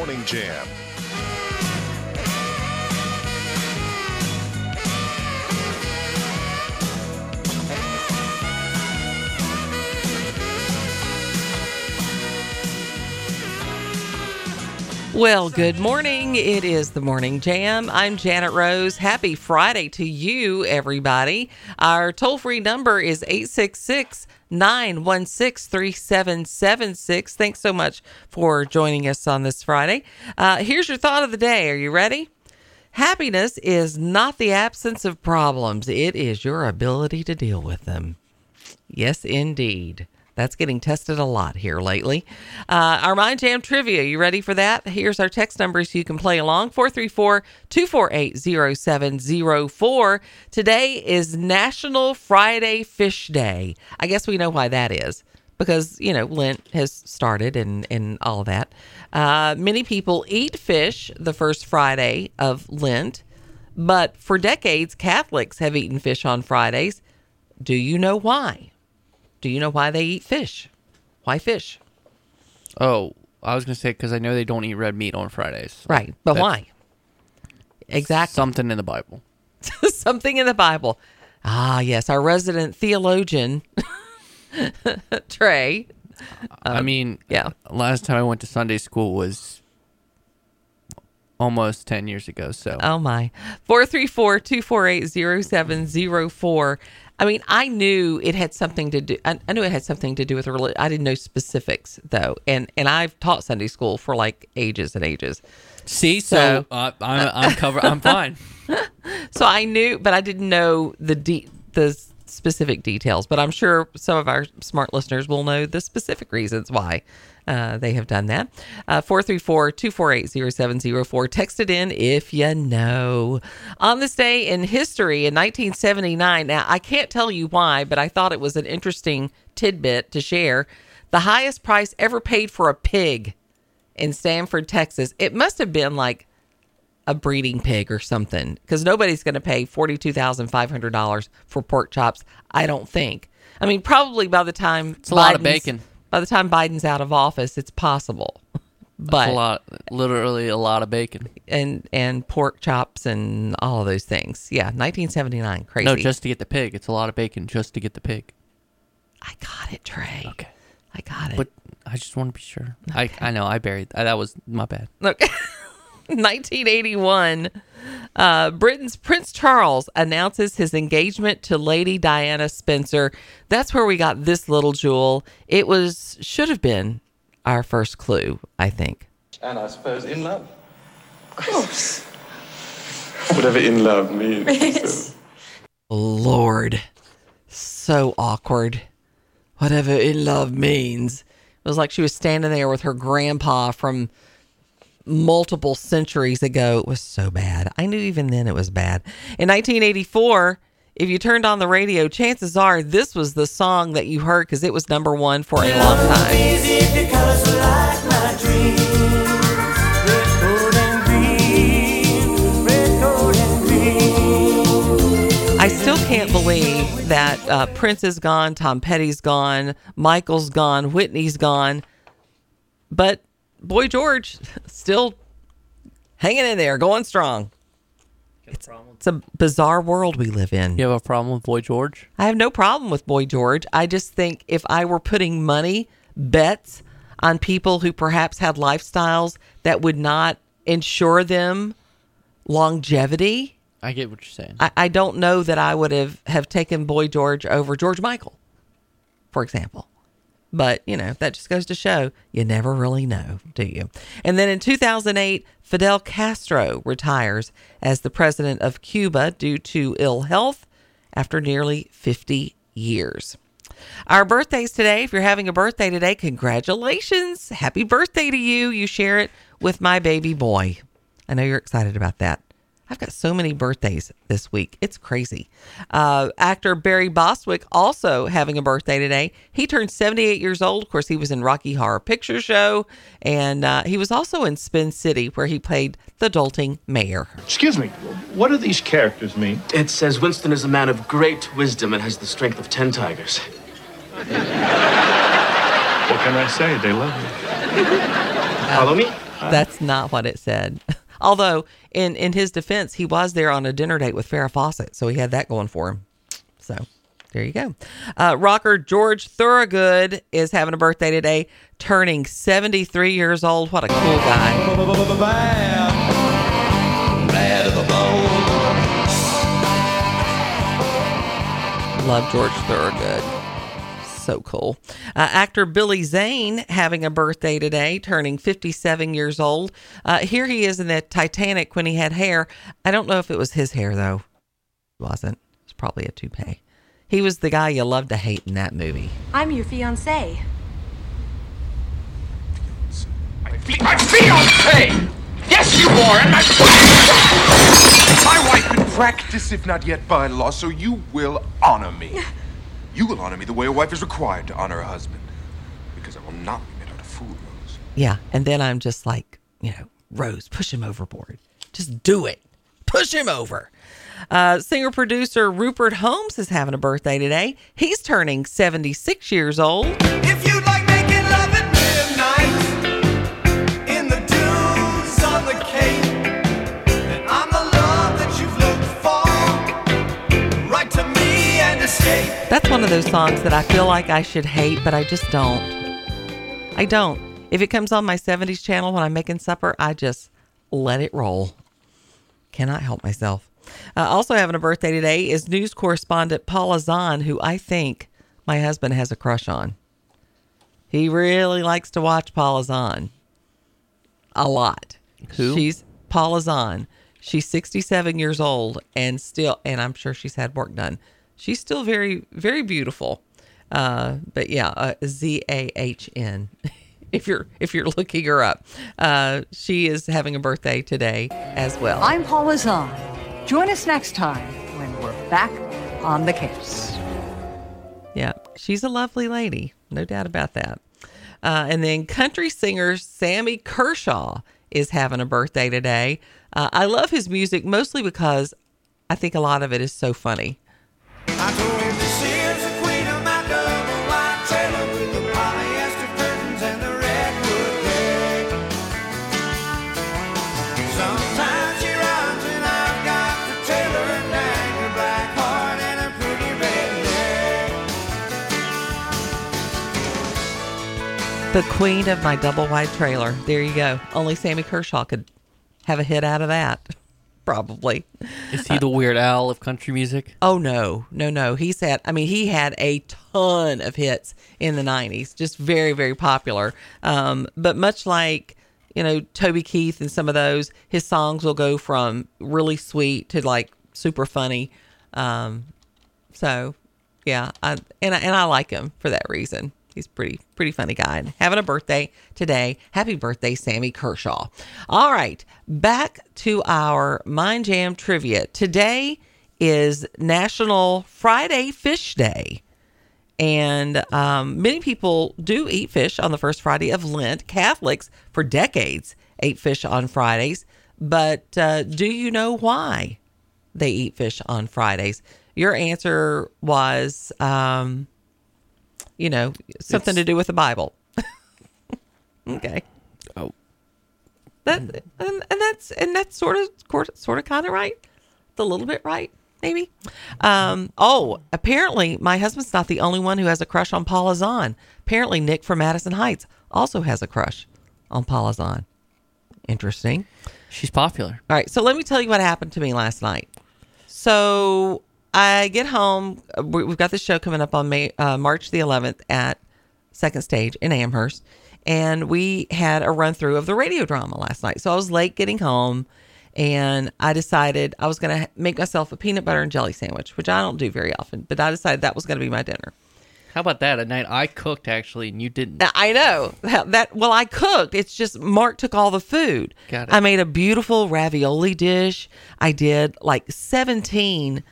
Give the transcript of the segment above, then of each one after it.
Morning Jam. Well, good morning. It is the Morning Jam. I'm Janet Rose. Happy Friday to you, everybody. Our toll free number is 866 916 3776. Thanks so much for joining us on this Friday. Uh, here's your thought of the day. Are you ready? Happiness is not the absence of problems, it is your ability to deal with them. Yes, indeed. That's getting tested a lot here lately. Uh, our Mind Jam trivia, you ready for that? Here's our text number so you can play along 434 248 0704. Today is National Friday Fish Day. I guess we know why that is because, you know, Lent has started and, and all that. Uh, many people eat fish the first Friday of Lent, but for decades, Catholics have eaten fish on Fridays. Do you know why? Do you know why they eat fish? Why fish? Oh, I was gonna say because I know they don't eat red meat on Fridays. Right, but That's why? Exactly. Something in the Bible. Something in the Bible. Ah, yes, our resident theologian, Trey. I mean, Um, yeah. Last time I went to Sunday school was almost ten years ago. So Oh my. 434 248 0704. I mean, I knew it had something to do. I, I knew it had something to do with religion. I didn't know specifics though, and and I've taught Sunday school for like ages and ages. see, so, So- uh, I'm I'm covered. I'm fine. So I knew, but I didn't know the de- the specific details. But I'm sure some of our smart listeners will know the specific reasons why uh, they have done that. Uh, 434 248 0704. Text it in if you know. On this day in history in 1979, now I can't tell you why, but I thought it was an interesting tidbit to share. The highest price ever paid for a pig in Stanford, Texas, it must have been like a breeding pig or something because nobody's going to pay $42,500 for pork chops, I don't think. I mean, probably by the time it's a lot of Biden's- bacon. By the time Biden's out of office, it's possible. But a lot, literally a lot of bacon. and and pork chops and all of those things. Yeah, 1979, crazy. No, just to get the pig. It's a lot of bacon just to get the pig. I got it, Trey. Okay. I got it. But I just want to be sure. I I know I buried I, that was my bad. Look, 1981, uh, Britain's Prince Charles announces his engagement to Lady Diana Spencer. That's where we got this little jewel. It was should have been our first clue, I think. And I suppose in love. Of course. Whatever in love means. Yes. Lord, so awkward. Whatever in love means. It was like she was standing there with her grandpa from multiple centuries ago. It was so bad. I knew even then it was bad. In 1984, if you turned on the radio, chances are this was the song that you heard because it was number one for a long time. I still can't believe that uh, Prince is gone, Tom Petty's gone, Michael's gone, Whitney's gone, but Boy George still hanging in there, going strong. It's, it's a bizarre world we live in. You have a problem with Boy George? I have no problem with Boy George. I just think if I were putting money, bets on people who perhaps had lifestyles that would not ensure them longevity, I get what you're saying. I, I don't know that I would have, have taken Boy George over George Michael, for example. But, you know, that just goes to show you never really know, do you? And then in 2008, Fidel Castro retires as the president of Cuba due to ill health after nearly 50 years. Our birthdays today, if you're having a birthday today, congratulations. Happy birthday to you. You share it with my baby boy. I know you're excited about that. I've got so many birthdays this week. It's crazy. Uh, actor Barry Bostwick also having a birthday today. He turned 78 years old. Of course, he was in Rocky Horror Picture Show, and uh, he was also in Spin City, where he played the dolting mayor. Excuse me, what do these characters mean? It says Winston is a man of great wisdom and has the strength of ten tigers. What can I say? They love me. Follow me? That's not what it said. Although, in in his defense, he was there on a dinner date with Farrah Fawcett, so he had that going for him. So there you go. Uh, rocker George Thorogood is having a birthday today, turning 73 years old. What a cool guy. Love George Thorogood. So cool. Uh, actor Billy Zane having a birthday today, turning 57 years old. Uh, here he is in that Titanic when he had hair. I don't know if it was his hair, though. It wasn't. It was probably a toupee. He was the guy you love to hate in that movie. I'm your fiance. My fiance! Yes, you are, and my My wife in practice, if not yet by law, so you will honor me. You will honor me the way a wife is required to honor a husband. Because I will not be made out of fool, Rose. Yeah. And then I'm just like, you know, Rose, push him overboard. Just do it. Push him over. Uh, Singer producer Rupert Holmes is having a birthday today. He's turning 76 years old. If you'd like That's one of those songs that I feel like I should hate, but I just don't. I don't. If it comes on my 70s channel when I'm making supper, I just let it roll. Cannot help myself. Uh, also having a birthday today is news correspondent Paula Zahn, who I think my husband has a crush on. He really likes to watch Paula Zahn a lot. Who? She's Paula Zahn. She's 67 years old and still, and I'm sure she's had work done. She's still very, very beautiful. Uh, but yeah, uh, Z A H N. If you're if you're looking her up, uh, she is having a birthday today as well. I'm Paula Zahn. Join us next time when we're back on the case. Yeah, she's a lovely lady, no doubt about that. Uh, and then country singer Sammy Kershaw is having a birthday today. Uh, I love his music mostly because I think a lot of it is so funny. The queen of my double wide trailer. There you go. Only Sammy Kershaw could have a hit out of that, probably. Is he the Weird Al of country music? Oh no, no, no. He's had. I mean, he had a ton of hits in the '90s, just very, very popular. Um, but much like you know Toby Keith and some of those, his songs will go from really sweet to like super funny. Um, so yeah, I, and I, and I like him for that reason. He's pretty pretty funny guy. And having a birthday today. Happy birthday, Sammy Kershaw. All right, back to our Mind Jam trivia. Today is National Friday Fish Day. And um, many people do eat fish on the first Friday of Lent. Catholics, for decades, ate fish on Fridays. But uh, do you know why they eat fish on Fridays? Your answer was, um, you know, something to do with the Bible. okay. Oh. That and, and that's and that's sort of sort of kind of right. It's a little bit right, maybe. Um, oh, apparently my husband's not the only one who has a crush on Paula Zahn. Apparently Nick from Madison Heights also has a crush on Paula Zahn. Interesting. She's popular. All right, so let me tell you what happened to me last night. So I get home. uh, we- We've got the show coming up on May, uh, March the 11th at Second Stage in Amherst, and we had a run through of the radio drama last night. So I was late getting home, and I decided I was going to make myself a peanut butter and jelly sandwich, which I don't do very often, but I decided that was going to be my dinner. How about that? At night, I cooked actually, and you didn't. I know that, that. Well, I cooked. It's just Mark took all the food. Got it. I made a beautiful ravioli dish. I did like seventeen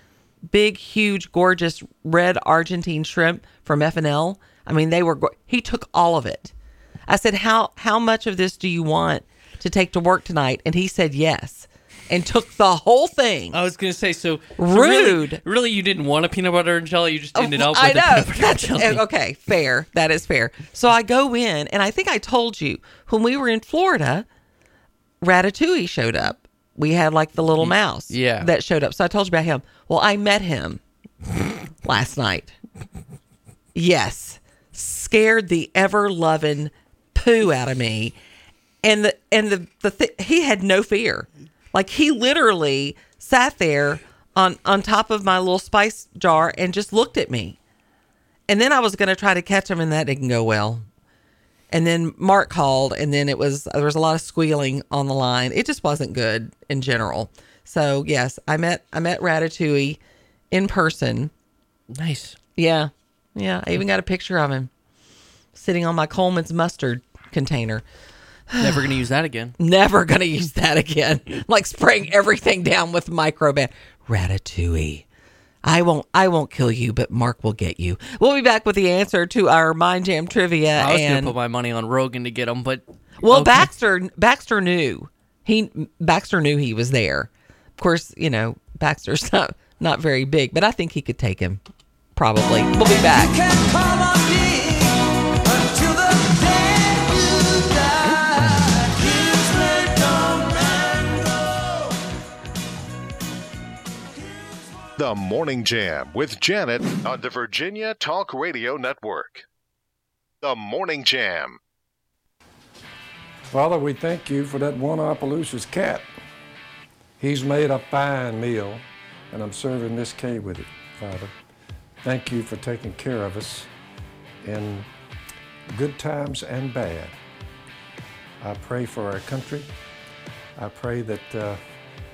big, huge, gorgeous red Argentine shrimp from F and L. I mean, they were. go- He took all of it. I said, "How how much of this do you want to take to work tonight?" And he said, "Yes," and took the whole thing. I was gonna say so. so Rude. Really, really, you didn't want a peanut butter and jelly. You just oh, ended up with I a know. peanut butter and jelly. Eh, okay. Fair. That is fair. So I go in, and I think I told you when we were in Florida, Ratatouille showed up. We had like the little mouse yeah. that showed up. So I told you about him. Well, I met him last night. Yes. Scared the ever loving poo out of me. And the and the, the th- he had no fear. Like he literally sat there on on top of my little spice jar and just looked at me. And then I was going to try to catch him and that didn't go well. And then Mark called, and then it was there was a lot of squealing on the line. It just wasn't good in general. So yes, I met I met Ratatouille in person. Nice. Yeah, yeah. I even got a picture of him sitting on my Colman's mustard container. Never gonna use that again. Never gonna use that again. like spraying everything down with microban. Ratatouille. I won't. I won't kill you, but Mark will get you. We'll be back with the answer to our Mind Jam trivia. I was and gonna put my money on Rogan to get him, but Well, okay. Baxter Baxter knew he Baxter knew he was there. Of course, you know Baxter's not not very big, but I think he could take him. Probably. We'll be back. The Morning Jam with Janet on the Virginia Talk Radio Network. The Morning Jam. Father, we thank you for that one Opelousas cat. He's made a fine meal, and I'm serving Miss Kay with it, Father. Thank you for taking care of us in good times and bad. I pray for our country. I pray that uh,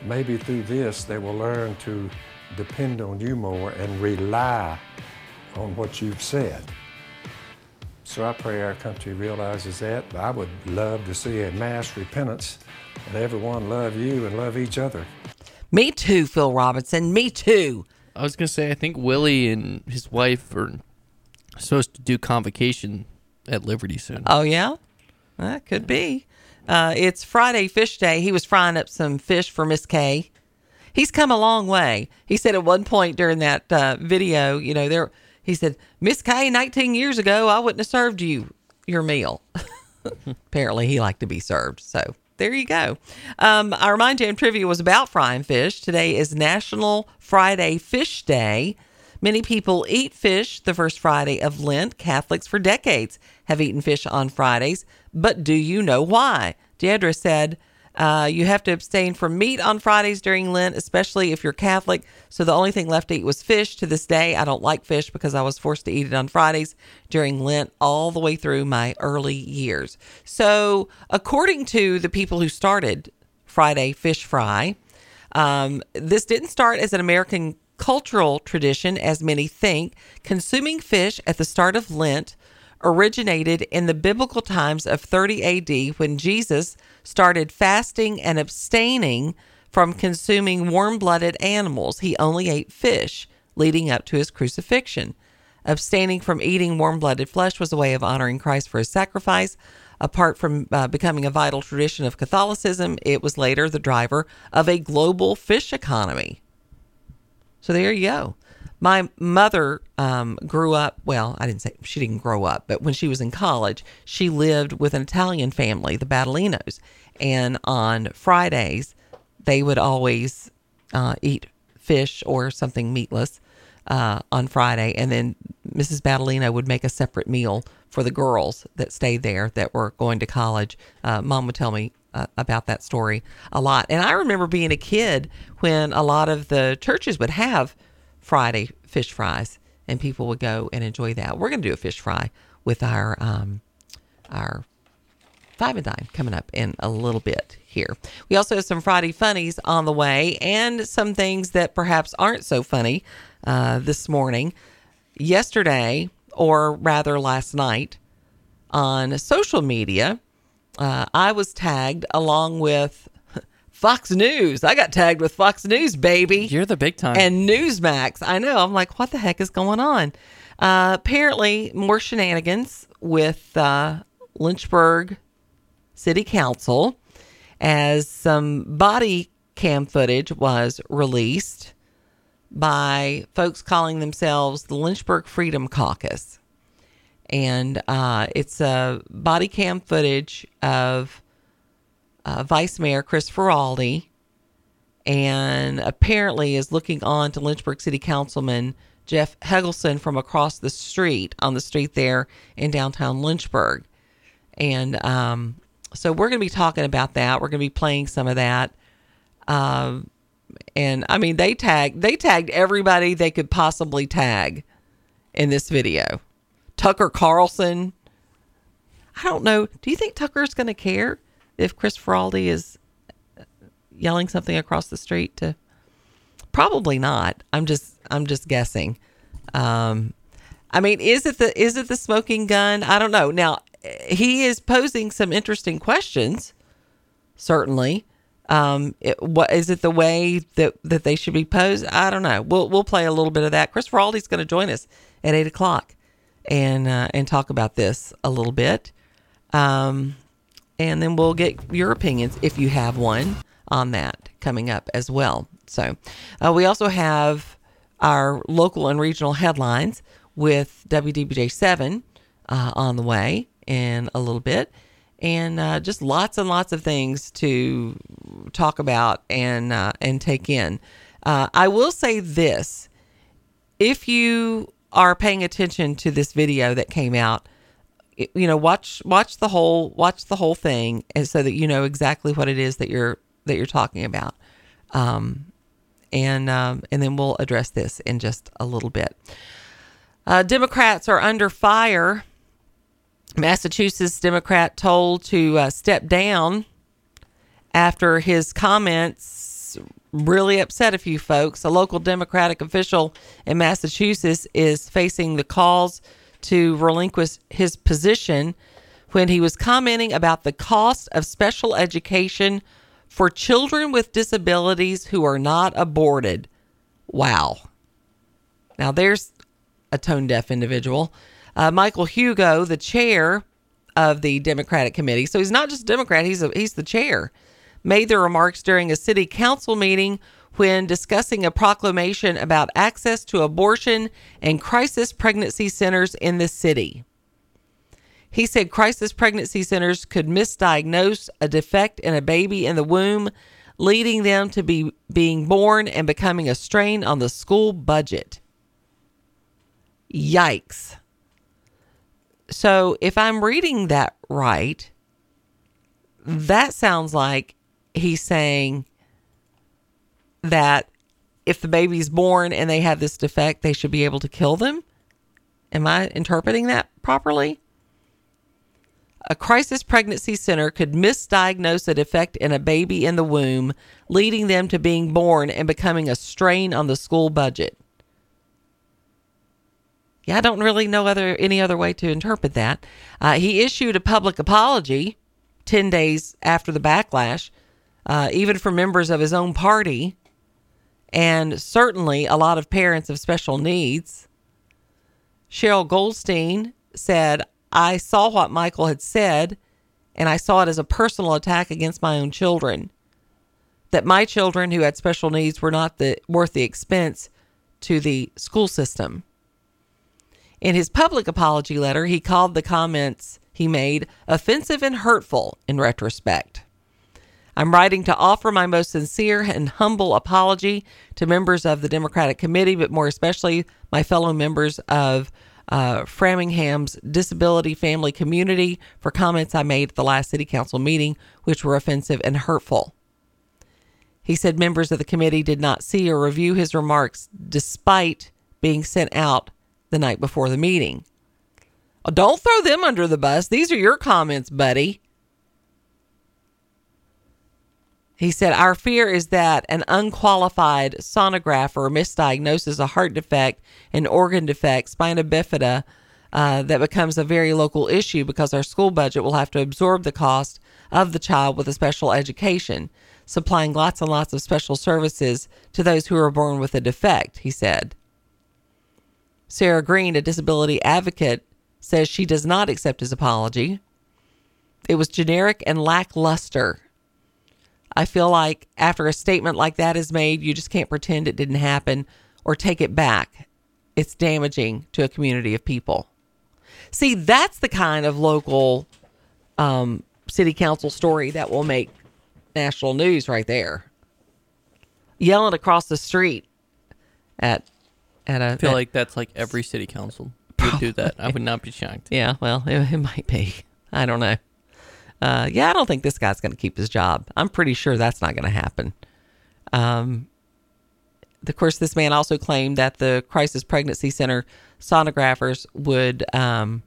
maybe through this they will learn to depend on you more and rely on what you've said. So I pray our country realizes that. I would love to see a mass repentance and everyone love you and love each other. Me too, Phil Robertson. Me too. I was gonna say I think Willie and his wife are supposed to do convocation at Liberty soon. Oh yeah, that could be. Uh, it's Friday Fish Day. He was frying up some fish for Miss Kay. He's come a long way. He said at one point during that uh, video, you know, there he said, Miss Kay, 19 years ago, I wouldn't have served you your meal. Apparently, he liked to be served. So there you go. Um, our Mind Jam trivia was about frying fish. Today is National Friday Fish Day. Many people eat fish the first Friday of Lent. Catholics for decades have eaten fish on Fridays. But do you know why? Deidre said, uh, you have to abstain from meat on Fridays during Lent, especially if you're Catholic. So the only thing left to eat was fish. To this day, I don't like fish because I was forced to eat it on Fridays during Lent all the way through my early years. So, according to the people who started Friday Fish Fry, um, this didn't start as an American cultural tradition, as many think. Consuming fish at the start of Lent originated in the biblical times of 30 AD when Jesus started fasting and abstaining from consuming warm blooded animals. He only ate fish leading up to his crucifixion. Abstaining from eating warm blooded flesh was a way of honoring Christ for his sacrifice. Apart from uh, becoming a vital tradition of Catholicism, it was later the driver of a global fish economy. So there you go. My mother um, grew up, well, I didn't say she didn't grow up, but when she was in college, she lived with an Italian family, the Battalinos. And on Fridays, they would always uh, eat fish or something meatless uh, on Friday. And then Mrs. Battalino would make a separate meal for the girls that stayed there that were going to college. Uh, Mom would tell me uh, about that story a lot. And I remember being a kid when a lot of the churches would have Friday fish fries, and people would go and enjoy that. We're going to do a fish fry with our um, our five and dime coming up in a little bit here. We also have some Friday funnies on the way, and some things that perhaps aren't so funny uh, this morning. Yesterday, or rather last night, on social media, uh, I was tagged along with Fox News. I got tagged with Fox News, baby. You're the big time. And Newsmax. I know. I'm like, what the heck is going on? Uh, apparently, more shenanigans with uh, Lynchburg City Council as some body cam footage was released by folks calling themselves the Lynchburg Freedom Caucus. And uh, it's a body cam footage of uh, Vice Mayor Chris Faraldi and apparently is looking on to Lynchburg City Councilman Jeff Helgeson from across the street on the street there in downtown Lynchburg. And um, so we're going to be talking about that. We're going to be playing some of that. Um, and I mean, they tagged they tagged everybody they could possibly tag in this video. Tucker Carlson. I don't know. Do you think Tucker's going to care if Chris Faraldi is yelling something across the street to? Probably not. I'm just I'm just guessing. Um, I mean, is it the is it the smoking gun? I don't know. Now he is posing some interesting questions. Certainly, um, it, what is it the way that that they should be posed? I don't know. We'll we'll play a little bit of that. Chris Faraldi's going to join us at eight o'clock and uh, and talk about this a little bit. Um, and then we'll get your opinions if you have one on that coming up as well. So, uh, we also have our local and regional headlines with WDBJ 7 uh, on the way in a little bit. And uh, just lots and lots of things to talk about and uh, and take in. Uh, I will say this: if you are paying attention to this video that came out, you know, watch watch the whole watch the whole thing, and so that you know exactly what it is that you're that you're talking about. Um, and um, and then we'll address this in just a little bit. Uh, Democrats are under fire. Massachusetts Democrat told to uh, step down after his comments really upset a few folks. A local Democratic official in Massachusetts is facing the calls to relinquish his position when he was commenting about the cost of special education for children with disabilities who are not aborted. Wow. Now, there's a tone deaf individual. Uh, Michael Hugo, the chair of the Democratic Committee, so he's not just a Democrat, he's, a, he's the chair, made the remarks during a city council meeting when discussing a proclamation about access to abortion and crisis pregnancy centers in the city. He said crisis pregnancy centers could misdiagnose a defect in a baby in the womb, leading them to be being born and becoming a strain on the school budget. Yikes. So, if I'm reading that right, that sounds like he's saying that if the baby's born and they have this defect, they should be able to kill them. Am I interpreting that properly? A crisis pregnancy center could misdiagnose a defect in a baby in the womb, leading them to being born and becoming a strain on the school budget. Yeah, I don't really know other any other way to interpret that. Uh, he issued a public apology ten days after the backlash, uh, even for members of his own party, and certainly a lot of parents of special needs. Cheryl Goldstein said, I saw what Michael had said, and I saw it as a personal attack against my own children. That my children who had special needs were not the, worth the expense to the school system. In his public apology letter, he called the comments he made offensive and hurtful in retrospect. I'm writing to offer my most sincere and humble apology to members of the Democratic Committee, but more especially my fellow members of uh, Framingham's disability family community for comments I made at the last city council meeting, which were offensive and hurtful. He said members of the committee did not see or review his remarks despite being sent out the night before the meeting. Don't throw them under the bus. These are your comments, buddy. He said, Our fear is that an unqualified sonographer misdiagnoses a heart defect, an organ defect, spina bifida, uh, that becomes a very local issue because our school budget will have to absorb the cost of the child with a special education, supplying lots and lots of special services to those who are born with a defect, he said. Sarah Green, a disability advocate, says she does not accept his apology. It was generic and lackluster. I feel like after a statement like that is made, you just can't pretend it didn't happen or take it back. It's damaging to a community of people. See, that's the kind of local um, city council story that will make national news right there. Yelling across the street at at a I feel at- like that's like every city council would do that. I would not be shocked. Yeah, well, it, it might be. I don't know. Uh, yeah, I don't think this guy's going to keep his job. I'm pretty sure that's not going to happen. Um, of course, this man also claimed that the Crisis Pregnancy Center sonographers would um,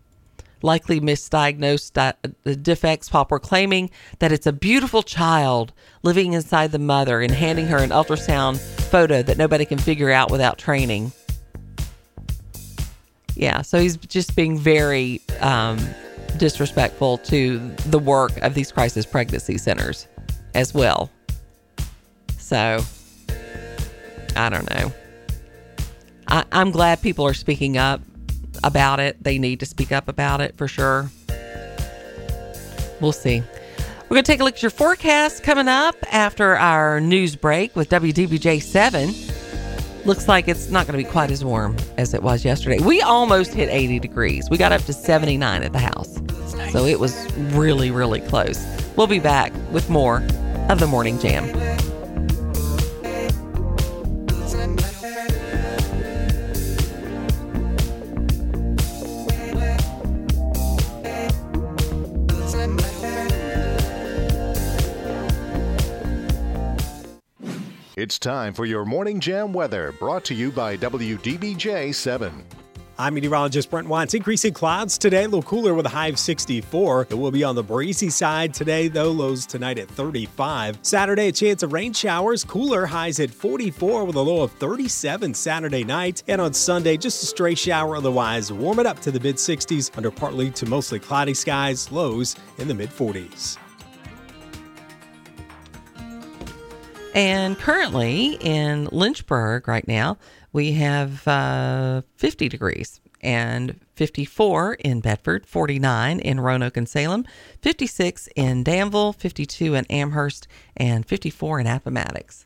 likely misdiagnose di- defects while proclaiming that it's a beautiful child living inside the mother and handing her an ultrasound photo that nobody can figure out without training. Yeah, so he's just being very um, disrespectful to the work of these crisis pregnancy centers as well. So, I don't know. I, I'm glad people are speaking up about it. They need to speak up about it for sure. We'll see. We're going to take a look at your forecast coming up after our news break with WDBJ 7 looks like it's not going to be quite as warm as it was yesterday. We almost hit 80 degrees. We got up to 79 at the house. So it was really, really close. We'll be back with more of the Morning Jam. It's time for your Morning Jam weather brought to you by WDBJ 7. I'm meteorologist Brent Watts. Increasing clouds today, a little cooler with a high of 64. It will be on the breezy side today, though, lows tonight at 35. Saturday, a chance of rain showers, cooler highs at 44 with a low of 37 Saturday night. And on Sunday, just a stray shower, otherwise warm it up to the mid 60s under partly to mostly cloudy skies, lows in the mid 40s. And currently in Lynchburg right now, we have uh, 50 degrees and 54 in Bedford, 49 in Roanoke and Salem, 56 in Danville, 52 in Amherst, and 54 in Appomattox.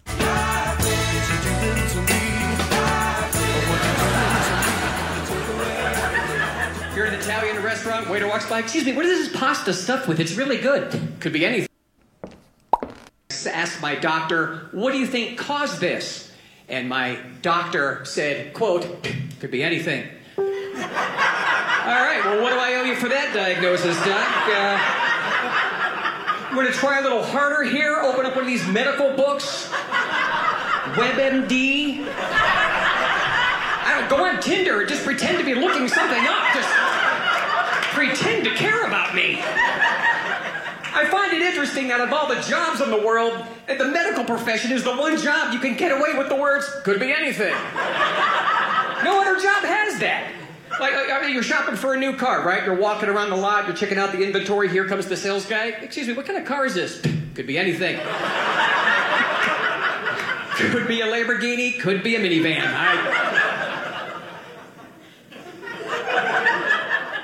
You're at an Italian restaurant, waiter walks by. Excuse me, what is this pasta stuffed with? It's really good. Could be anything. Asked my doctor, what do you think caused this? And my doctor said, quote, could be anything. All right, well, what do I owe you for that diagnosis, Doc? Uh, I'm going to try a little harder here. Open up one of these medical books. WebMD. I don't go on Tinder. Just pretend to be looking something up. Just pretend to care about me. I find it interesting that of all the jobs in the world, that the medical profession is the one job you can get away with the words "could be anything." No other job has that. Like, like, I mean, you're shopping for a new car, right? You're walking around the lot, you're checking out the inventory. Here comes the sales guy. Excuse me, what kind of car is this? Could be anything. Could be a Lamborghini, could be a minivan. I...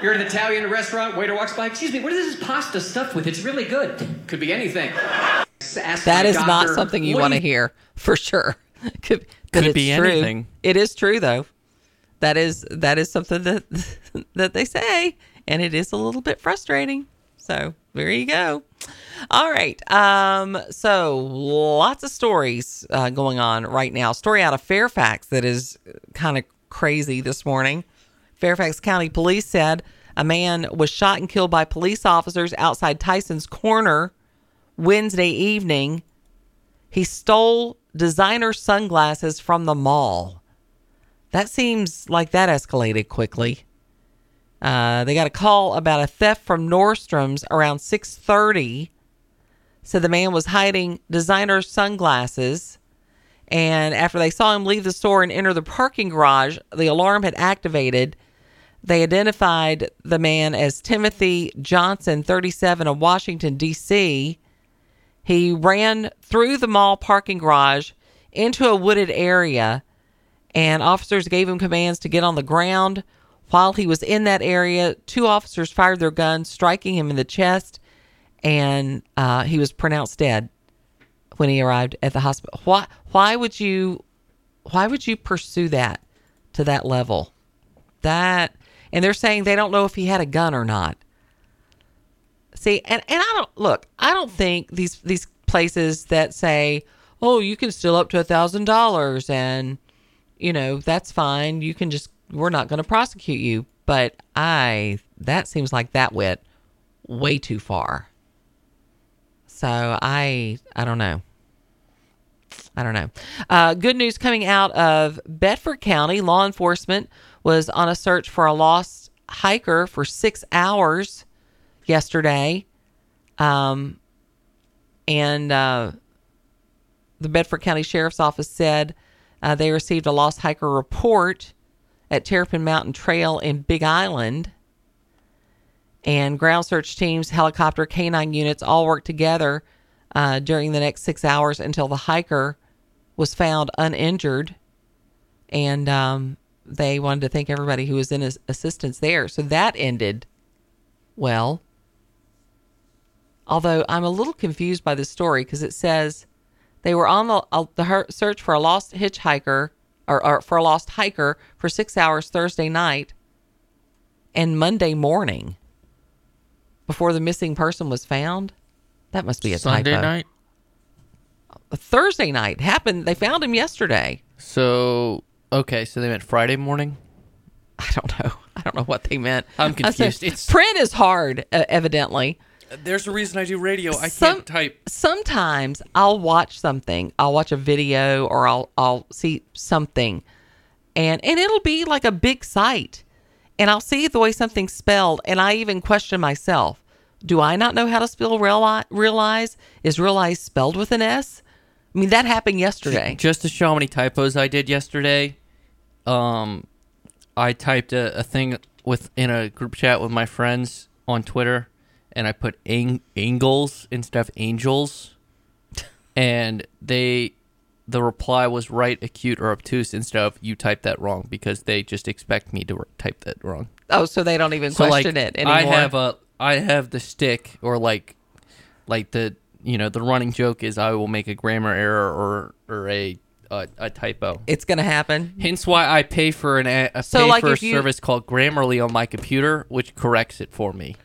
You're at an Italian restaurant, waiter walks by. Excuse me, what is this pasta stuffed with? It's really good. Could be anything. Ask That my not something you want to hear for sure. Could, Could it's be true. anything. It is true though. That is that is something that that they say, and it is a little bit frustrating. So there you go. All right. Um. So lots of stories uh, going on right now. Story out of Fairfax that is kind of crazy this morning. Fairfax County Police said a man was shot and killed by police officers outside Tyson's Corner Wednesday evening. He stole designer sunglasses from the mall. That seems like that escalated quickly. Uh, they got a call about a theft from Nordstrom's around 6:30. Said the man was hiding designer sunglasses, and after they saw him leave the store and enter the parking garage, the alarm had activated. They identified the man as Timothy Johnson, 37, of Washington D.C. He ran through the mall parking garage into a wooded area, and officers gave him commands to get on the ground. While he was in that area, two officers fired their guns, striking him in the chest, and uh, he was pronounced dead when he arrived at the hospital. Why? Why would you? Why would you pursue that to that level? That, and they're saying they don't know if he had a gun or not. See, and, and I don't look. I don't think these these places that say, "Oh, you can steal up to a thousand dollars," and you know that's fine. You can just we're not going to prosecute you. But I that seems like that went way too far. So I I don't know. I don't know. Uh, good news coming out of Bedford County. Law enforcement was on a search for a lost hiker for six hours yesterday. Um, and uh, the Bedford County Sheriff's Office said uh, they received a lost hiker report at Terrapin Mountain Trail in Big Island. And ground search teams, helicopter, canine units all worked together uh, during the next six hours until the hiker was found uninjured. And um, they wanted to thank everybody who was in his assistance there. So that ended well. Although I'm a little confused by this story because it says they were on the, uh, the search for a lost hitchhiker or, or for a lost hiker for six hours Thursday night and Monday morning before the missing person was found. That must be a Sunday typo. night. Thursday night happened. They found him yesterday. So okay, so they meant Friday morning. I don't know. I don't know what they meant. I'm I said, confused. It's print is hard, uh, evidently. there's a reason I do radio. I Some- can't type. Sometimes I'll watch something. I'll watch a video or I'll I'll see something, and and it'll be like a big site, and I'll see the way something's spelled, and I even question myself: Do I not know how to spell realize? realize? Is realize spelled with an S? I mean, that happened yesterday. Just to show how many typos I did yesterday, um, I typed a, a thing with in a group chat with my friends on Twitter, and I put ang- angles instead of angels, and they, the reply was right, acute, or obtuse instead of you typed that wrong because they just expect me to type that wrong. Oh, so they don't even So, question like, it anymore. I have a I have the stick or like like the you know the running joke is I will make a grammar error or or a a, a typo. it's going to happen. Hence why I pay for an a, a So, pay like, for a you- service called Grammarly on my computer, which corrects it for me,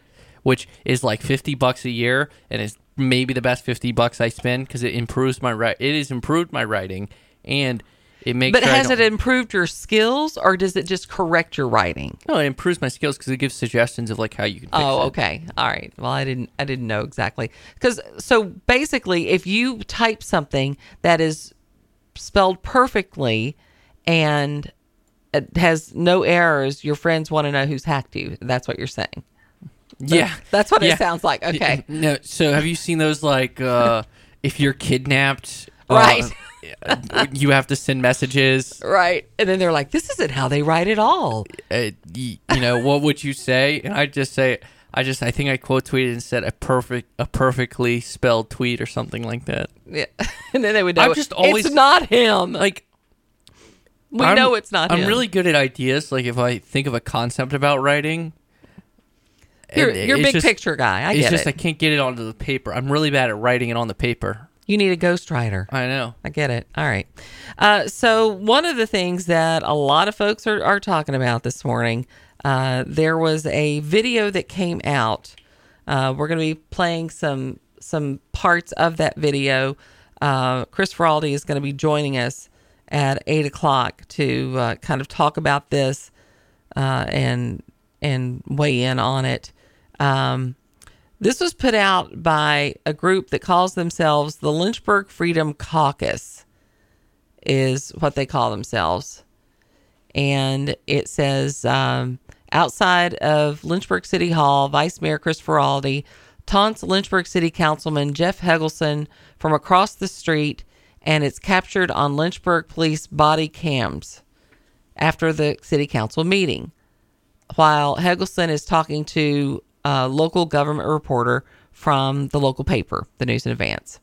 which is like fifty bucks a year, and is maybe the best fifty bucks I spend because it improves my write. It has improved my writing, and it makes. But sure has it improved your skills, or does it just correct your writing? No, it improves my skills because it gives suggestions of like how you can. Fix Oh, it. okay. All right. Well, I didn't I didn't know exactly. Cuz so basically if you type something that is spelled perfectly and it has no errors, your friends want to know who's hacked you. That's what you're saying. Yeah, That's what Yeah. it sounds like. Okay. No, so have you seen those like uh if you're kidnapped, uh, Right. You have to send messages. Right. And then they're like, this isn't how they write at all. Uh, you know what would you say? And I just say, I just I think I quote tweeted and said a perfect a perfectly spelled tweet or something like that. Yeah. and then they would know I'm just always it's not him. like we I'm- know it's not I'm him. really good at ideas. Like if I think of a concept about writing. You're- you're a it's big picture guy. I it's just it. I can't get it onto the paper. I'm really bad at writing it on the paper. You need a ghostwriter. I know. I get it. All right. Uh, so, one of the things that a lot of folks are, are talking about this morning, uh, there was a video that came out. Uh, we're going to be playing some some parts of that video. Uh, Chris Faraldi is going to be joining us at eight o'clock to uh, kind of talk about this uh, and and weigh in on it. Um, this was put out by a group that calls themselves the Lynchburg Freedom Caucus, is what they call themselves. And it says um, outside of Lynchburg City Hall, Vice Mayor Chris Faraldi taunts Lynchburg City Councilman Jeff Helgeson from across the street, and it's captured on Lynchburg police body cams after the city council meeting while Helgeson is talking to a local government reporter from the local paper, the News in Advance.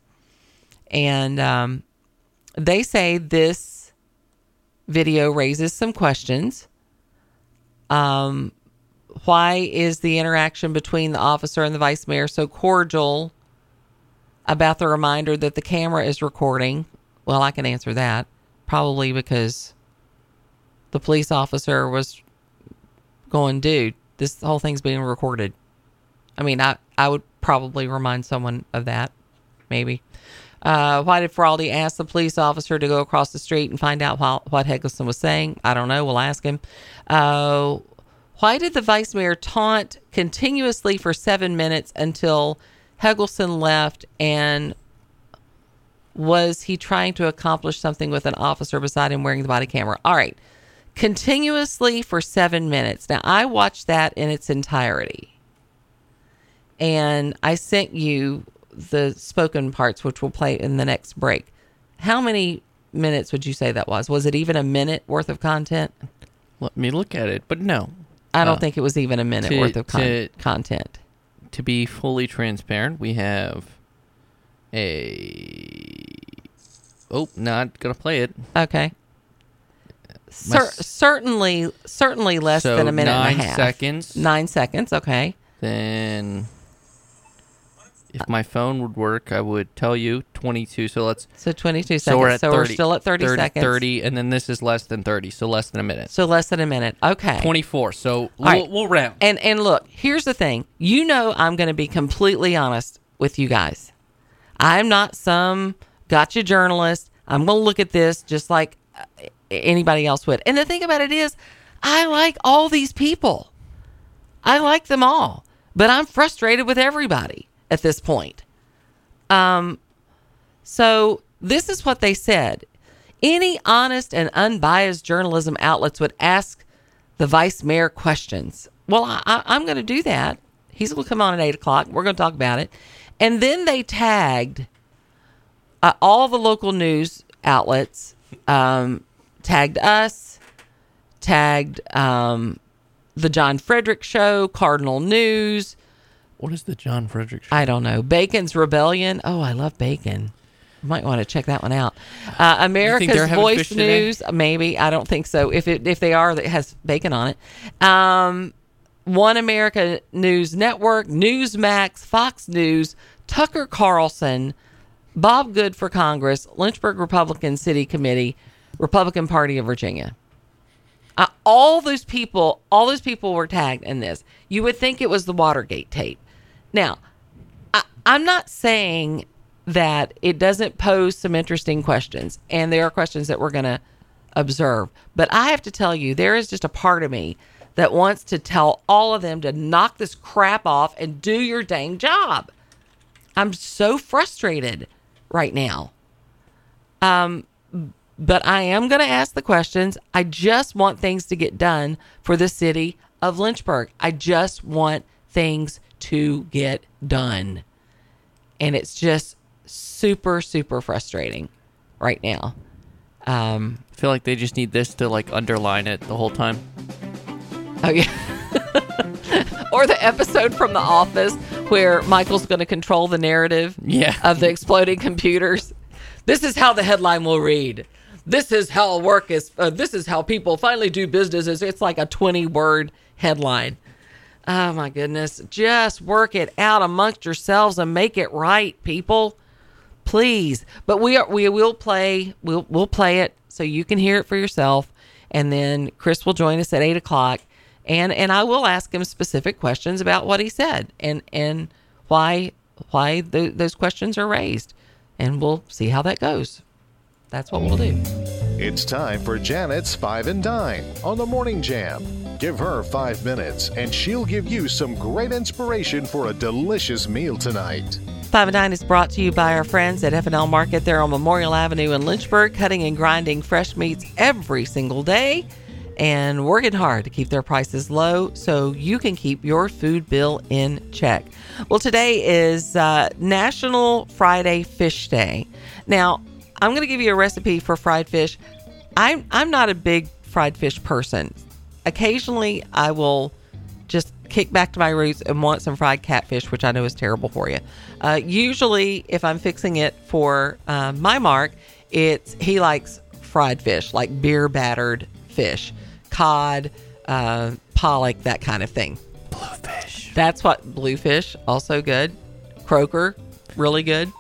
And um, they say this video raises some questions. Um, why is the interaction between the officer and the vice mayor so cordial about the reminder that the camera is recording? Well, I can answer that. Probably because the police officer was going, dude, this whole thing's being recorded. I mean, I, I would probably remind someone of that. maybe. Uh, why did Faraldi ask the police officer to go across the street and find out what, what Helgeson was saying? I don't know. We'll ask him. Uh, why did the vice mayor taunt continuously for seven minutes until Helgeson left? And was he trying to accomplish something with an officer beside him wearing the body camera? All right. Continuously for seven minutes. Now, I watched that in its entirety. And I sent you the spoken parts, which we'll play in the next break. How many minutes would you say that was? Was it even a minute worth of content? Let me look at it, but no. I don't Uh, think it was even a minute to- worth of con- to- content. To be fully transparent, we have a. Oh, not gonna play it. Okay. Cer- s- certainly, certainly less So than a minute nine and a half. seconds. Nine seconds. Okay. Then, if my phone would work, I would tell you 22. So let's. So 22 So we're seconds. at So we're 30, still at 30 seconds. 30, and then this is less than 30, so less than a minute. So less than a minute. Okay. 24. So we'll, right. we'll round. And and look, here's the thing. You know, I'm going to be completely honest with you guys. I'm not some gotcha journalist. I'm going to look at this just like uh, anybody else would. And the thing about it is, I like all these people. I like them all, but I'm frustrated with everybody at this point. Um, so this is what they said. Any honest and unbiased journalism outlets would ask the vice mayor questions. Well, I, I'm going to do that. He's going to come on at eight o'clock. We're going to talk about it. And then they tagged uh, all the local news outlets, um, tagged us, tagged um, the John Frederick Show, Cardinal News. What is the John Frederick Show? I don't know. Bacon's Rebellion. Oh, I love bacon. Might want to check that one out. Uh, America's Voice fish today? News. Maybe I don't think so. If it if they are, that has bacon on it. Um, One America News Network, Newsmax, Fox News, Tucker Carlson, Bob Good for Congress, Lynchburg Republican City Committee, Republican Party of Virginia. Uh, all those people, all those people were tagged in this. You would think it was the Watergate tape. Now, I, I'm not saying that it doesn't pose some interesting questions, and there are questions that we're going to observe. But I have to tell you, there is just a part of me that wants to tell all of them to knock this crap off and do your dang job. I'm so frustrated right now. Um, but I am going to ask the questions. I just want things to get done for the city of Lynchburg. I just want things to get done. And it's just super, super frustrating right now. Um, I feel like they just need this to like underline it the whole time. Oh yeah. or the episode from The Office where Michael's going to control the narrative Yeah. of the exploding computers. This is how the headline will read. This is how work is. Uh, this is how people finally do business. It's- It's like a twenty-word headline. Oh my goodness! Just work it out amongst yourselves and make it right, people. Please. But we are. We will play. We'll we'll play it so you can hear it for yourself, and then Chris will join us at eight o'clock, and and I will ask him specific questions about what he said and and why why th- those questions are raised, and we'll see how that goes. That's what we'll do. It's time for Janet's Five and Dine on the Morning Jam. Give her five minutes, and she'll give you some great inspiration for a delicious meal tonight. Five and Dine is brought to you by our friends at F&L Market. They're on Memorial Avenue in Lynchburg, cutting and grinding fresh meats every single day and working hard to keep their prices low so you can keep your food bill in check. Well, today is uh, National Friday Fish Day. Now, I'm going to give you a recipe for fried fish. I'm I'm not a big fried fish person. Occasionally, I will just kick back to my roots and want some fried catfish, which I know is terrible for you. Uh, usually, if I'm fixing it for uh, my mark, it's he likes fried fish, like beer battered fish, cod, uh, pollock, that kind of thing. Bluefish. That's what bluefish also good. Croaker, really good.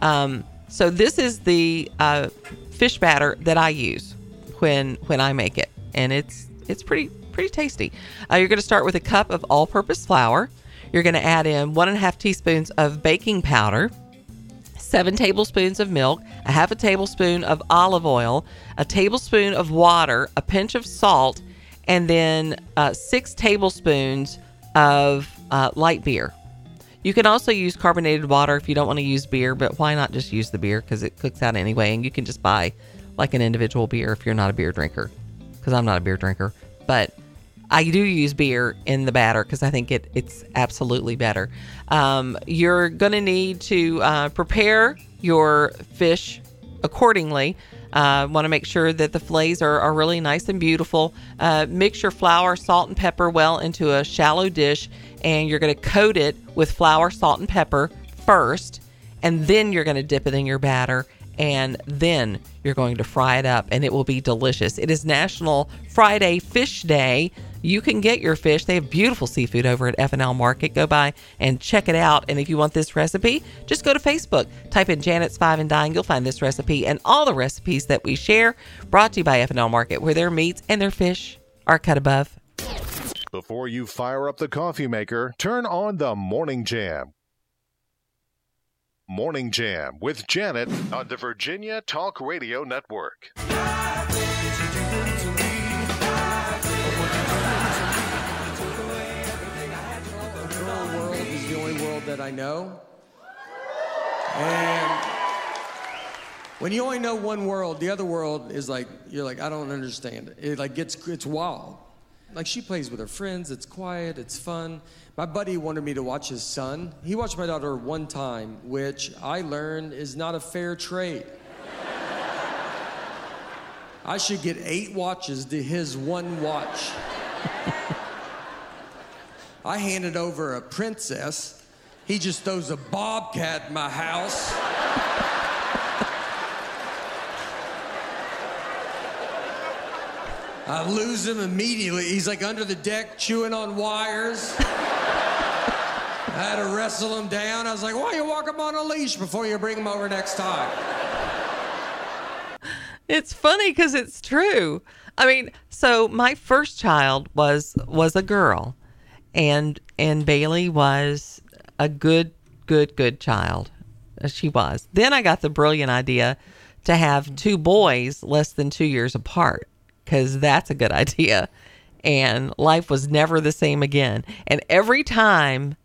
Um, so this is the uh, fish batter that I use when when I make it, and it's it's pretty pretty tasty. Uh, you're going to start with a cup of all-purpose flour. You're going to add in one and a half teaspoons of baking powder, seven tablespoons of milk, a half a tablespoon of olive oil, a tablespoon of water, a pinch of salt, and then uh, six tablespoons of uh, light beer. You can also use carbonated water if you don't want to use beer, but why not just use the beer because it cooks out anyway, and you can just buy like an individual beer if you're not a beer drinker. Because I'm not a beer drinker, but I do use beer in the batter because I think it it's absolutely better. Um, you're gonna need to uh, prepare your fish accordingly. Uh, Want to make sure that the fillets are, are really nice and beautiful. Uh, mix your flour, salt, and pepper well into a shallow dish, and you're going to coat it with flour, salt, and pepper first, and then you're going to dip it in your batter, and then you're going to fry it up, and it will be delicious. It is National Friday Fish Day. You can get your fish. They have beautiful seafood over at F&L Market. Go by and check it out. And if you want this recipe, just go to Facebook, type in Janet's Five and Dine. You'll find this recipe and all the recipes that we share. Brought to you by F&L Market, where their meats and their fish are cut above. Before you fire up the coffee maker, turn on the Morning Jam. Morning Jam with Janet on the Virginia Talk Radio Network. That I know. And when you only know one world, the other world is like you're like I don't understand it. It like gets it's wild. Like she plays with her friends. It's quiet. It's fun. My buddy wanted me to watch his son. He watched my daughter one time, which I learned is not a fair trade. I should get eight watches to his one watch. I handed over a princess. He just throws a bobcat in my house. I lose him immediately. He's like under the deck chewing on wires. I had to wrestle him down. I was like, why don't you walk him on a leash before you bring him over next time? It's funny because it's true. I mean, so my first child was was a girl, and and Bailey was a good, good, good child. Uh, She was. Then I got the brilliant idea to have two boys less than two years apart because that's a good idea. And life was never the same again. And every time,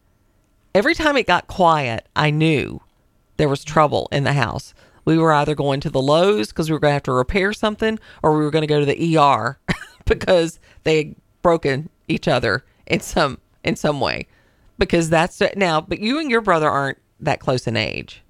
every time it got quiet, I knew there was trouble in the house. We were either going to the Lowe's because we were going to have to repair something, or we were going to go to the ER because they had broken each other in some in some way. Because that's now, but you and your brother aren't that close in age.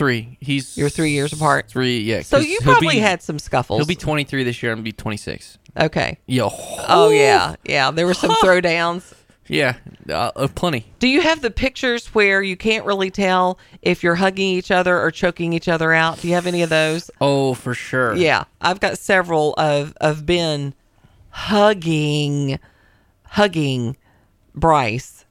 Three. He's You're three years apart. Three. Yeah. So 'cause you he'll probably be- had some scuffles. He'll be 23 this year. I'm gonna be 26. Okay. Yo. Oh yeah, yeah. There were some throwdowns. Yeah. Uh, uh, plenty. Do you have the pictures where you can't really tell if you're hugging each other or choking each other out? Do you have any of those? Oh, for sure. Yeah, I've got several of of Ben hugging, hugging Bryce,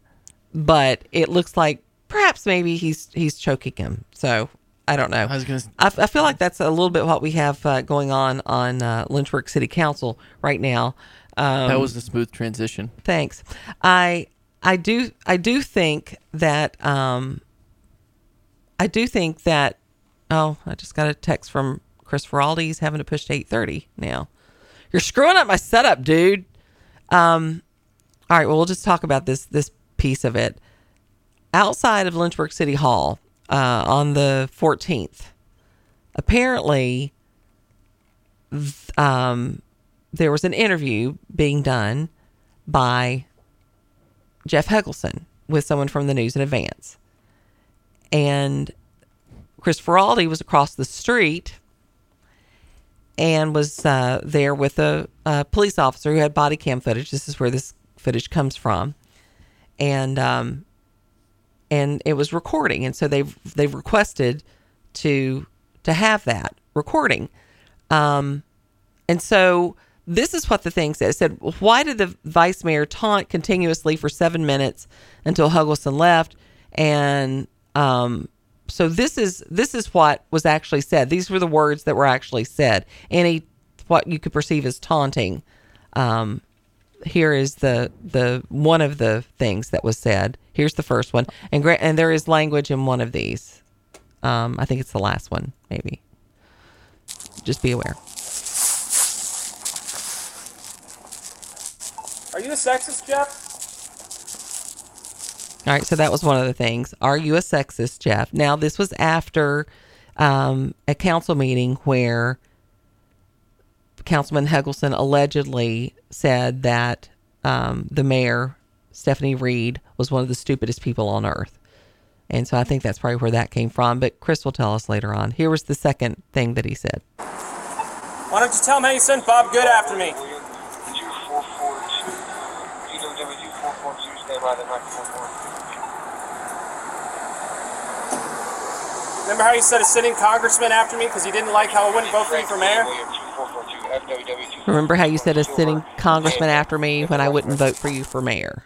but it looks like perhaps maybe he's he's choking him. So I don't know. I was gonna. I, I feel like that's a little bit what we have uh, going on on uh, Lynchburg City Council right now. Um, that was a smooth transition. Thanks. I I do I do think that um I do think that oh, I just got a text from Chris Faraldi. He's having to push to eight thirty now. You're screwing up my setup, dude. Um all right, well we'll just talk about this this piece of it. Outside of Lynchburg City Hall, uh, on the fourteenth, apparently th- um there was an interview being done by Jeff Helgeson with someone from the News in Advance. And Chris Faraldi was across the street and was uh, there with a, a police officer who had body cam footage. This is where this footage comes from. And um, and it was recording, and so they've they've requested to to have that recording. Um, and so this is what the thing said. It said, why did the vice mayor taunt continuously for seven minutes until Helgeson left? And um, so this is this is what was actually said. These were the words that were actually said. Any what you could perceive as taunting. Um, here is the the one of the things that was said. Here's the first one, and gra- and there is language in one of these. Um, I think it's the last one, maybe. Just be aware. Are you a sexist, Jeff? All right, so that was one of the things. Are you a sexist, Jeff? Now, this was after um, a council meeting where Councilman Helgeson allegedly said that um, the mayor, Stephanie Reed, was one of the stupidest people on earth. And so I think that's probably where that came from. But Chris will tell us later on. Here was the second thing that he said. Why don't you tell him how you sent Bob Good after me? Remember how you said a sitting congressman after me because he didn't like how I wouldn't vote for you for mayor? Remember how you said a sitting congressman after me when I wouldn't vote for you for mayor?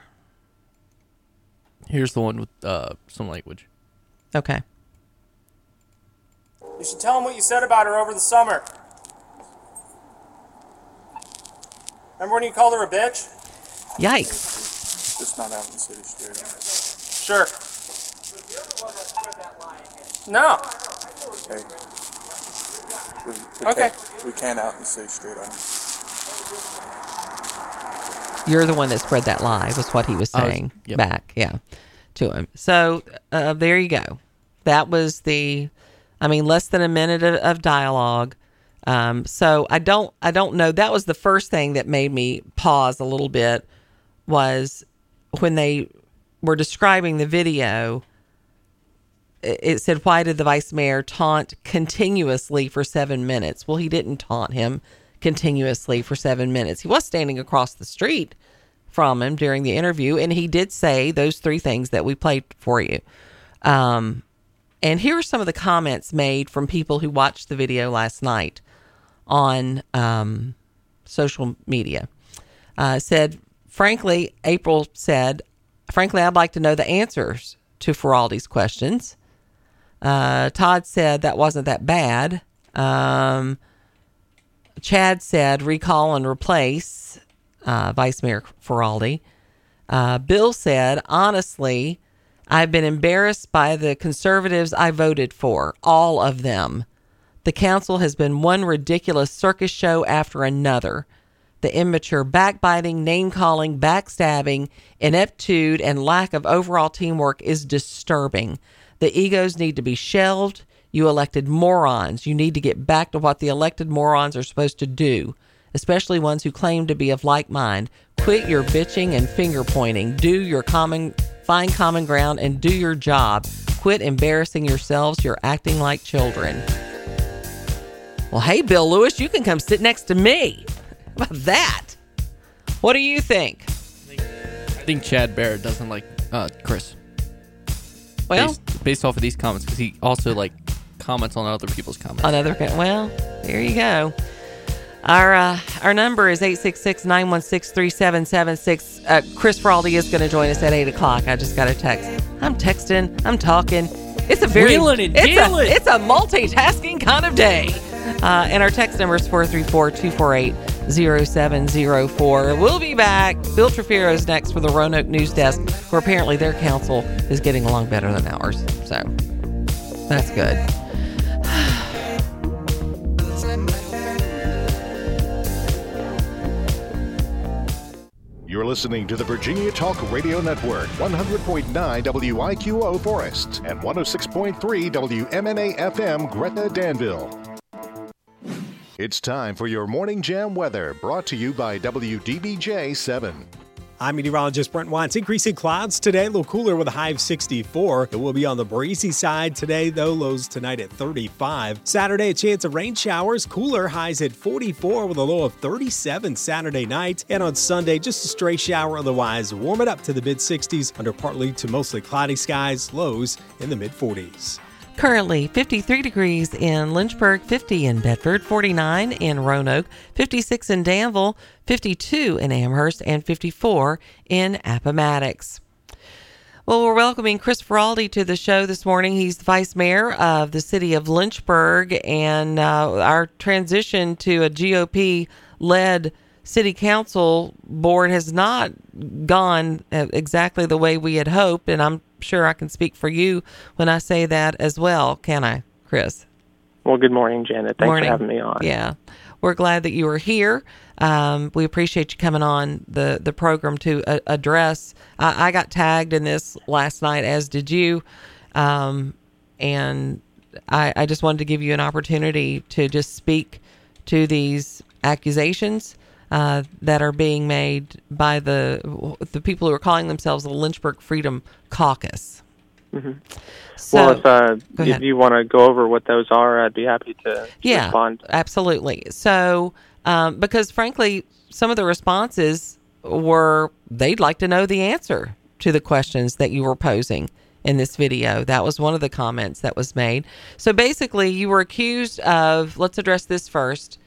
Here's the one with uh, some language. Okay. You should tell him what you said about her over the summer. Remember when you called her a bitch? Yikes. Just not out in the city straight. Sure. No. Okay. We, we Okay. Can't, we can't out in the city straight on. You're the one that spread that lie, was what he was I was- saying yep. back, yeah, to him. So uh, there you go. That was the, I mean, less than a minute of, of dialogue. Um, so I don't, I don't know. That was the first thing that made me pause a little bit was when they were describing the video. It said, "Why did the vice mayor taunt continuously for seven minutes?" Well, he didn't taunt him continuously for seven minutes. He was standing across the street from him during the interview, and he did say those three things that we played for you. Um, and here are some of the comments made from people who watched the video last night on um, social media. Uh, said, frankly, April said, frankly, I'd like to know the answers to Faraldi's questions. Uh, Todd said that wasn't that bad. Um, Chad said recall and replace uh, Vice Mayor Faraldi. Uh, Bill said, honestly, I've been embarrassed by the conservatives I voted for, all of them. The council has been one ridiculous circus show after another. The immature backbiting, name calling, backstabbing, ineptitude, and lack of overall teamwork is disturbing. The egos need to be shelved. You elected morons. You need to get back to what the elected morons are supposed to do, especially ones who claim to be of like mind. Quit your bitching and finger pointing. Do your common, find common ground and do your job. Quit embarrassing yourselves. You're acting like children. Well, hey, Bill Lewis, you can come sit next to me. How about that? What do you think? I think Chad Barrett doesn't like uh, Chris. Well- based, based off of these comments, because he also like comments on other people's comments. Another well, there you go. Our uh, our number is 866-916-3776. Uh, Chris Faraldi is going to join us at 8 o'clock. I just got a text. I'm texting. I'm talking. It's a very it's, a, it's a multitasking kind of day. Uh, and our text number is 434-248-0704. We'll be back. Bill Trefiro is next for the Roanoke News Desk, where apparently their council is getting along better than ours. So that's good. You're listening to the Virginia Talk Radio Network, 100.9 WIQO Forest and 106.3 WMNA FM Gretna Danville. It's time for your Morning Jam weather, brought to you by WDBJ 7. I'm meteorologist Brent Watts. Increasing clouds today, a little cooler with a high of 64. It will be on the breezy side today, though, lows tonight at 35. Saturday, a chance of rain showers, cooler highs at 44 with a low of 37 Saturday night. And on Sunday, just a stray shower, otherwise warm it up to the mid 60s under partly to mostly cloudy skies, lows in the mid 40s. Currently 53 degrees in Lynchburg, 50 in Bedford, 49 in Roanoke, 56 in Danville, 52 in Amherst, and 54 in Appomattox. Well, we're welcoming Chris Faraldi to the show this morning. He's the vice mayor of the city of Lynchburg, and uh, our transition to a GOP led city council board has not gone uh, exactly the way we had hoped. And I'm sure I can speak for you when I say that as well, can I, Chris? Well, good morning, Janet. Thanks Morning. for having me on. Yeah, we're glad that you are here. Um, we appreciate you coming on the the program to uh, address. I, I got tagged in this last night, as did you, um, and I, I just wanted to give you an opportunity to just speak to these accusations uh, that are being made by the the people who are calling themselves the Lynchburg Freedom Caucus. hmm So, well, if, uh, if you want to go over what those are, I'd be happy to yeah, respond. absolutely. So, um, because frankly, some of the responses were they'd like to know the answer to the questions that you were posing in this video. That was one of the comments that was made. So basically, you were accused of. Let's address this first.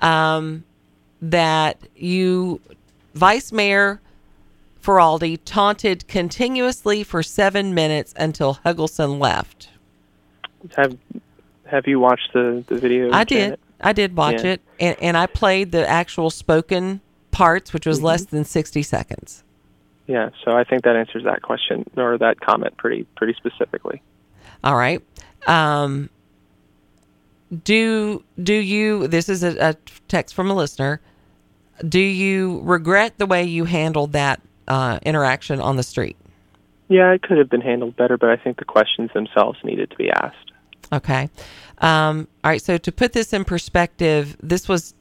Um, that you, Vice Mayor Faraldi, taunted continuously for seven minutes until Helgeson left. Have Have you watched the the video? I did. Janet? I did watch Yeah. it, and, and I played the actual spoken parts, which was less Mm-hmm. than sixty seconds. Yeah. So I think that answers that question or that comment pretty pretty specifically. All right. Um, do do you? This is a, a text from a listener. Do you regret the way you handled that uh, interaction on the street? Yeah, it could have been handled better, but I think the questions themselves needed to be asked. Okay. Um, all right. So to put this in perspective, this was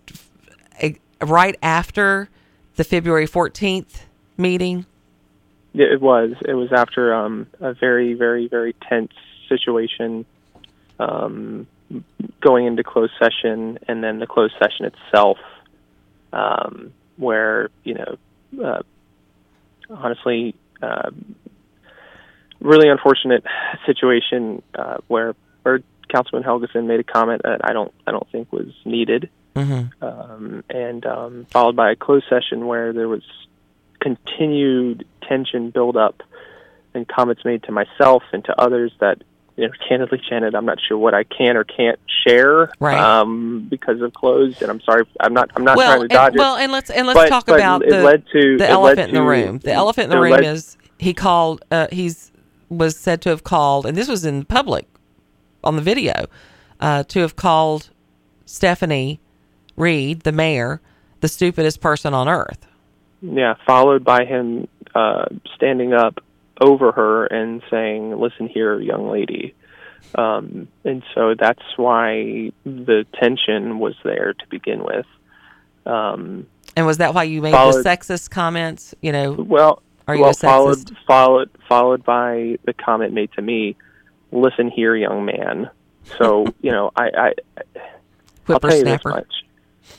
a, right after the February 14th meeting. Yeah, it was. It was after um, a very, very, very tense situation, um, going into closed session, and then the closed session itself, um, where you know, uh, honestly, uh, really unfortunate situation uh, where where Councilman Helgeson made a comment that I don't I don't think was needed Mm-hmm. um, and um, followed by a closed session where there was continued tension build up and comments made to myself and to others that you know candidly Janet I'm not sure what I can or can't share Right. um, because of closed and I'm sorry I'm not I'm not well, trying to dodge and, it well, and let's and let's But- talk but about it the led to- the elephant in the room. The elephant in the room led- is he called. Uh, he's was said to have called, and this was in public on the video, uh, to have called Stephanie Reed, the mayor, the stupidest person on earth. Yeah, followed by him uh, standing up over her and saying, "Listen here, young lady." Um, and so that's why the tension was there to begin with. Um, And was that why you made Followed- the sexist comments? You know, well, are you well, a sexist? followed followed followed by the comment made to me, "Listen here, young man." So you know, I, I I'll tell you this much: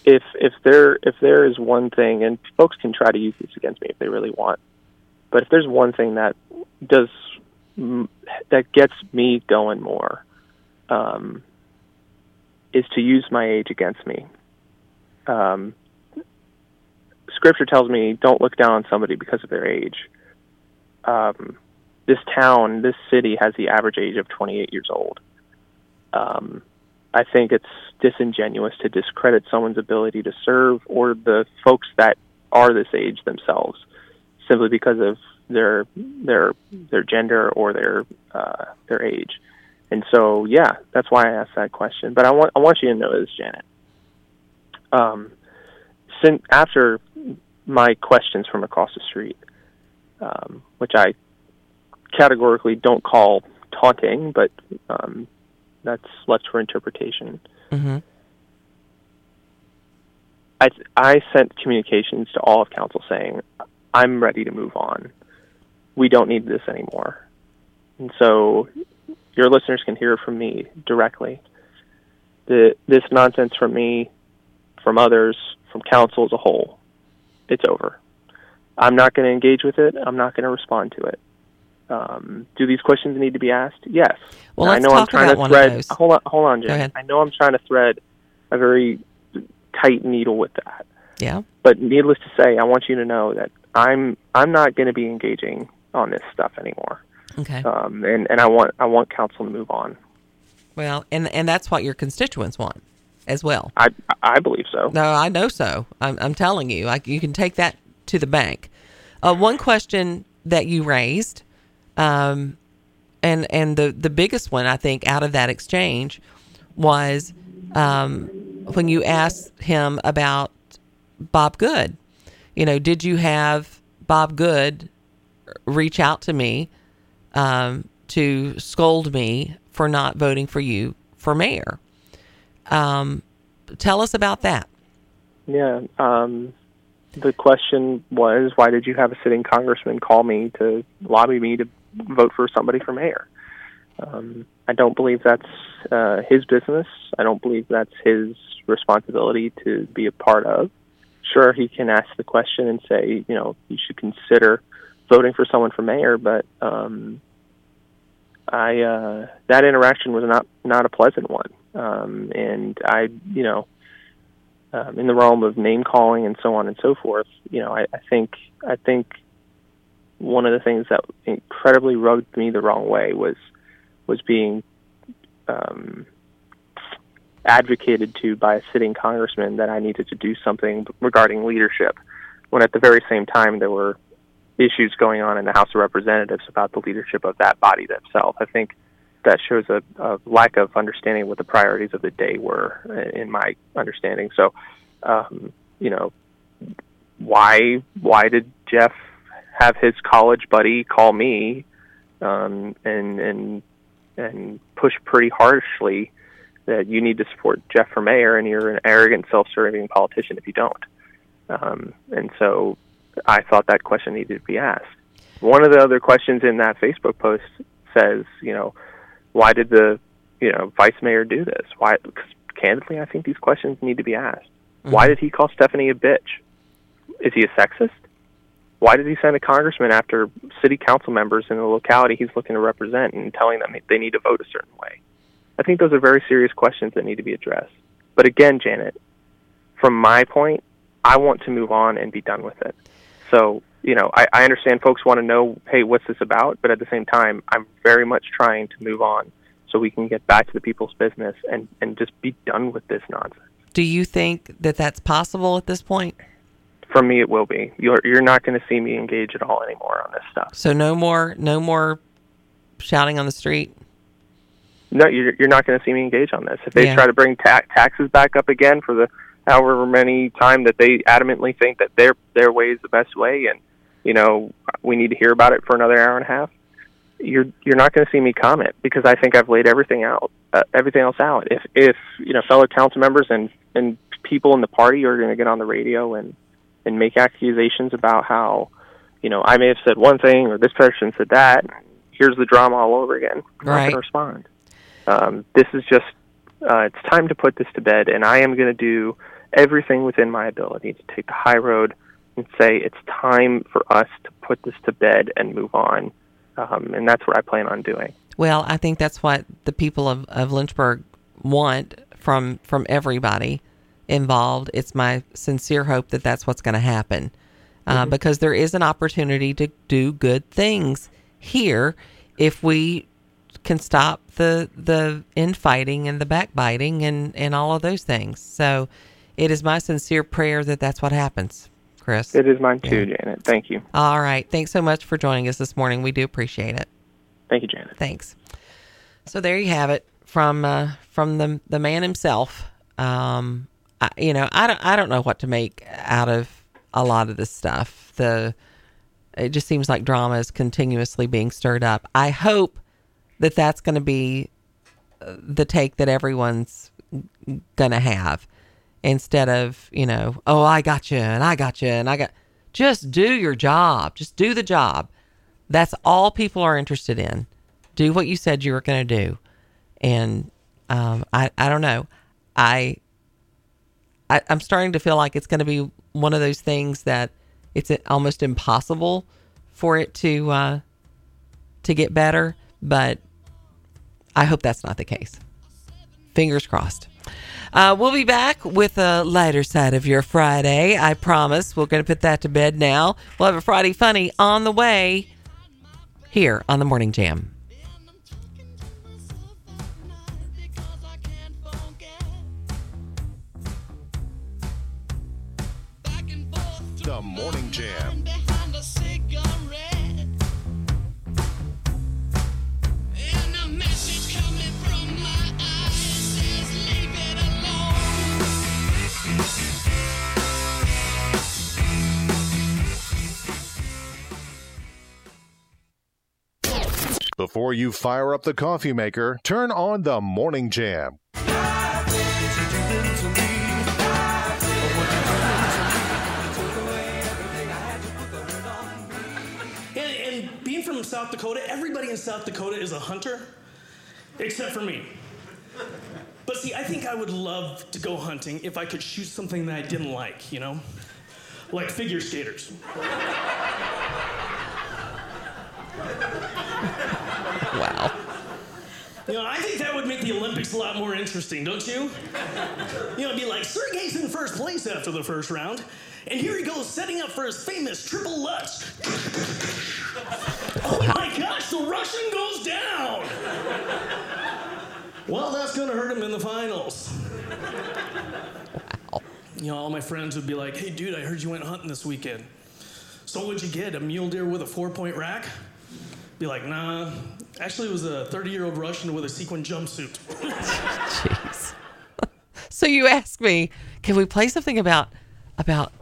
if if there if there is one thing, and folks can try to use this against me if they really want, but if there's one thing that does that gets me going more, um, is to use my age against me. Um, scripture tells me don't look down on somebody because of their age. Um, this town, this city has the average age of 28 years old. Um, I think it's disingenuous to discredit someone's ability to serve or the folks that are this age themselves simply because of their their their gender or their uh, their age. And so, yeah, that's why I asked that question. But I want I want you to know this, Janet. Um, since after my questions from across the street, um, which I categorically don't call taunting, but um, that's left for interpretation. Mm-hmm. I I sent communications to all of council saying, "I'm ready to move on. We don't need this anymore." And so, your listeners can hear from me directly. The this nonsense from me, from others, from council as a whole, it's over. I'm not going to engage with it. I'm not going to respond to it. Um, do these questions need to be asked? Yes. Well, I let's know talk I'm trying about to thread. Hold on, hold on, Jen. I know I'm trying to thread a very tight needle with that. Yeah. But needless to say, I want you to know that I'm I'm not going to be engaging on this stuff anymore. Okay. Um, and and I want I want council to move on. Well, and and that's what your constituents want as well. I I believe so. No, I know so. I'm, I'm telling you, like you can take that to the bank. Uh, one question that you raised um, and and the the biggest one I think out of that exchange was um, when you asked him about Bob Good. You know, did you have Bob Good reach out to me um, to scold me for not voting for you for mayor? Um, tell us about that. Yeah. Um, the question was, why did you have a sitting congressman call me to lobby me to vote for somebody for mayor? Um, I don't believe that's uh, his business. I don't believe that's his responsibility to be a part of. Sure, he can ask the question and say, you know, you should consider voting for someone for mayor, but um, I uh, that interaction was not not a pleasant one, um, and I, you know, um, in the realm of name calling and so on and so forth, you know, I, I think I think one of the things that incredibly rubbed me the wrong way was was being um, advocated to by a sitting congressman that I needed to do something regarding leadership, when at the very same time there were issues going on in the House of Representatives about the leadership of that body themselves. I think that shows a, a lack of understanding what the priorities of the day were, in my understanding. So, um, you know, why why did Jeff have his college buddy call me um, and and and push pretty harshly that you need to support Jeff for mayor, and you're an arrogant, self-serving politician if you don't. Um, and so, I thought that question needed to be asked. One of the other questions in that Facebook post says, you know, why did the you know vice mayor do this? Why? Because candidly, I think these questions need to be asked. Mm-hmm. Why did he call Stephanie a bitch? Is he a sexist? Why did he send a congressman after city council members in the locality he's looking to represent and telling them they need to vote a certain way? I think those are very serious questions that need to be addressed. But again, Janet, from my point, I want to move on and be done with it. So, you know, I, I understand folks want to know, hey, what's this about? But at the same time, I'm very much trying to move on so we can get back to the people's business and, and just be done with this nonsense. Do you think that that's possible at this point? For me, it will be. You're you're not going to see me engage at all anymore on this stuff. So no more no more shouting on the street. No, you're you're not going to see me engage on this. If they Yeah. try to bring ta- taxes back up again for the however many time that they adamantly think that their their way is the best way, and you know we need to hear about it for another hour and a half, you're you're not going to see me comment because I think I've laid everything out, uh, everything else out. If if you know fellow council members and and people in the party are going to get on the radio and and make accusations about how you know I may have said one thing or this person said that, here's the drama all over again. I'm not Right. going to respond. Um, this is just uh, it's time to put this to bed, and I am going to do everything within my ability to take the high road and say it's time for us to put this to bed and move on. Um, and that's what I plan on doing. Well, I think that's what the people of, of Lynchburg want from from everybody involved. It's my sincere hope that that's what's going to happen uh, Mhm. because there is an opportunity to do good things here if we can stop the the infighting and the backbiting and and all of those things. So, it is my sincere prayer that that's what happens, Chris. It is mine too, Janet. Thank you. All right. Thanks so much for joining us this morning. We do appreciate it. Thank you, Janet. Thanks. So there you have it from uh, from the the man himself. Um, I, you know, I don't I don't know what to make out of a lot of this stuff. The it just seems like drama is continuously being stirred up. I hope that that's going to be uh, the take that everyone's going to have instead of, you know, oh, I got you and I got you and I got just do your job. Just do the job. That's all people are interested in. Do what you said you were going to do. And um, I, I don't know. I, I, I'm starting to feel like it's going to be one of those things that it's almost impossible for it to uh, to get better. But I hope that's not the case. Fingers crossed. Uh, we'll be back with a lighter side of your Friday. I promise. We're going to put that to bed now. We'll have a Friday Funny on the way here on the Morning Jam. The Morning Jam. Before you fire up the coffee maker, turn on the Morning Jam. And, and being from South Dakota, everybody in South Dakota is a hunter, except for me. But see, I think I would love to go hunting if I could shoot something that I didn't like, you know? Like figure skaters. Wow. You know, I think that would make the Olympics a lot more interesting, don't you? You know, it'd be like Sergey's in first place after the first round, and here he goes setting up for his famous triple Lutz. Oh my gosh, the Russian goes down! Well, that's gonna hurt him in the finals. You know, all my friends would be like, hey, dude, I heard you went hunting this weekend. So what'd you get? A mule deer with a four point rack? Be like, nah. Actually, it was a 30 year old Russian with a sequin jumpsuit. Jeez. So you asked me, can we play something about about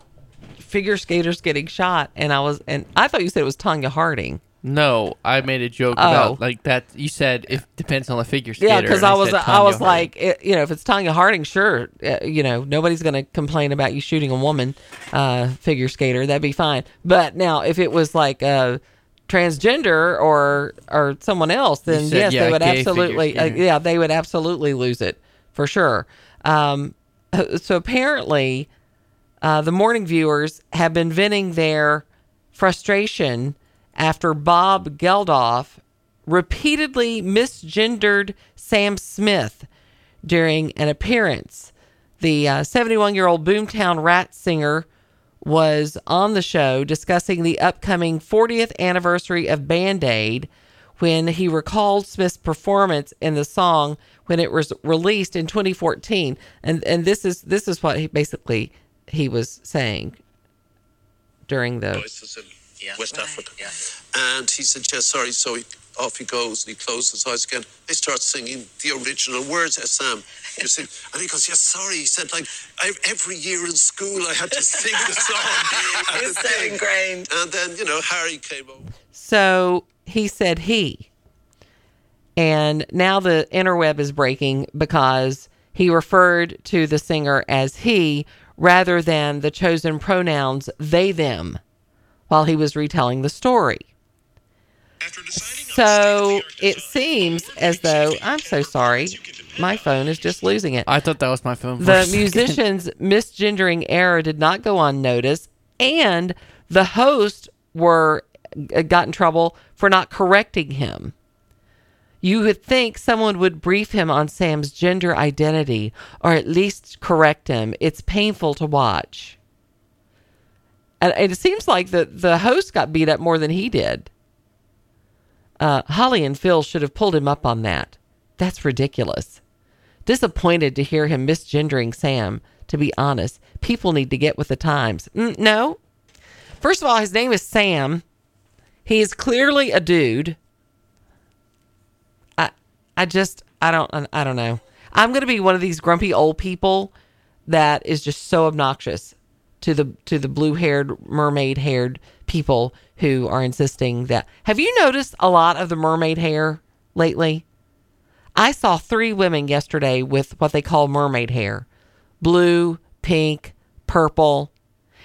figure skaters getting shot? And I was, and I thought you said it was Tonya Harding. No, I made a joke Oh. about like that. You said it depends on the figure skater. Yeah, because and I was, said I was Harding. like, it, you know, if it's Tonya Harding, sure, uh, you know, nobody's going to complain about you shooting a woman uh, figure skater. That'd be fine. But now, if it was like uh, transgender or or someone else, then said, yes, yeah, they would gay figure absolutely, uh, yeah, they would absolutely lose it for sure. Um, so apparently, uh, the morning viewers have been venting their frustration after Bob Geldof repeatedly misgendered Sam Smith during an appearance. The 71 year old Boomtown Rat singer was on the show discussing the upcoming 40th anniversary of Band Aid when he recalled Smith's performance in the song when it was released in 2014. And and this is this is what he basically he was saying during the in West Africa. And he said, yeah, sorry. So he, off he goes and he closes his eyes again. They start singing the original words, eh, Sam. You sing, and he goes, yeah, sorry. He said, like, I, every year in school I had to sing the song. It's so ingrained. And then, you know, Harry came over. So he said he. And now the interweb is breaking because he referred to the singer as he rather than the chosen pronouns they, them while he was retelling the story. So it seems as though, I'm so sorry, my phone is just losing it. I thought that was my phone. for The musician's misgendering error did not go unnoticed, and the host were uh, got in trouble for not correcting him. You would think someone would brief him on Sam's gender identity or at least correct him. It's painful to watch. And and it seems like the, the host got beat up more than he did. Uh, Holly and Phil should have pulled him up on that. That's ridiculous. Disappointed to hear him misgendering Sam, to be honest. People need to get with the times. No. First of all, his name is Sam. He is clearly a dude. I I just I don't I don't know. I'm going to be one of these grumpy old people that is just so obnoxious to the to the blue-haired mermaid-haired people who are insisting that Have you noticed a lot of the mermaid hair lately? I saw three women yesterday with what they call mermaid hair. Blue, pink, purple.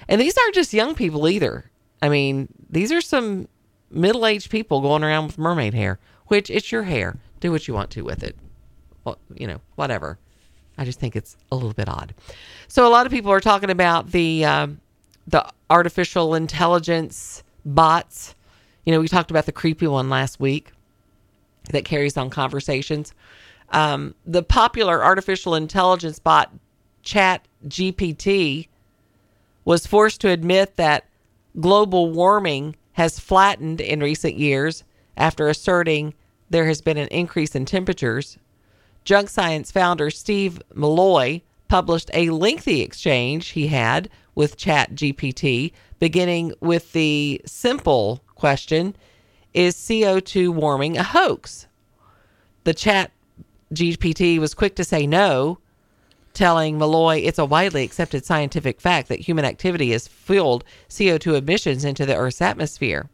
And these aren't just young people either. I mean, these are some middle-aged people going around with mermaid hair, which it's your hair. Do what you want to with it. Well, you know, whatever. I just think it's a little bit odd. So a lot of people are talking about the um, the artificial intelligence bots. You know, we talked about the creepy one last week that carries on conversations. Um, the popular artificial intelligence bot Chat GPT was forced to admit that global warming has flattened in recent years after asserting there has been an increase in temperatures. Junk Science founder Steve Milloy published a lengthy exchange he had with Chat GPT, beginning with the simple question Is CO2 warming a hoax? The Chat GPT was quick to say no, telling Milloy it's a widely accepted scientific fact that human activity has fueled CO2 emissions into the Earth's atmosphere.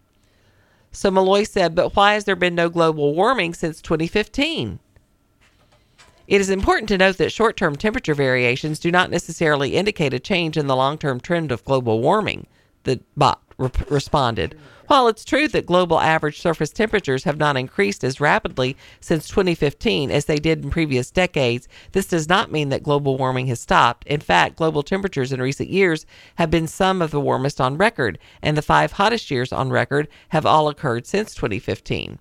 So Milloy said, But why has there been no global warming since 2015? It is important to note that short term temperature variations do not necessarily indicate a change in the long term trend of global warming, the bot re- responded. While it's true that global average surface temperatures have not increased as rapidly since 2015 as they did in previous decades, this does not mean that global warming has stopped. In fact, global temperatures in recent years have been some of the warmest on record, and the five hottest years on record have all occurred since 2015.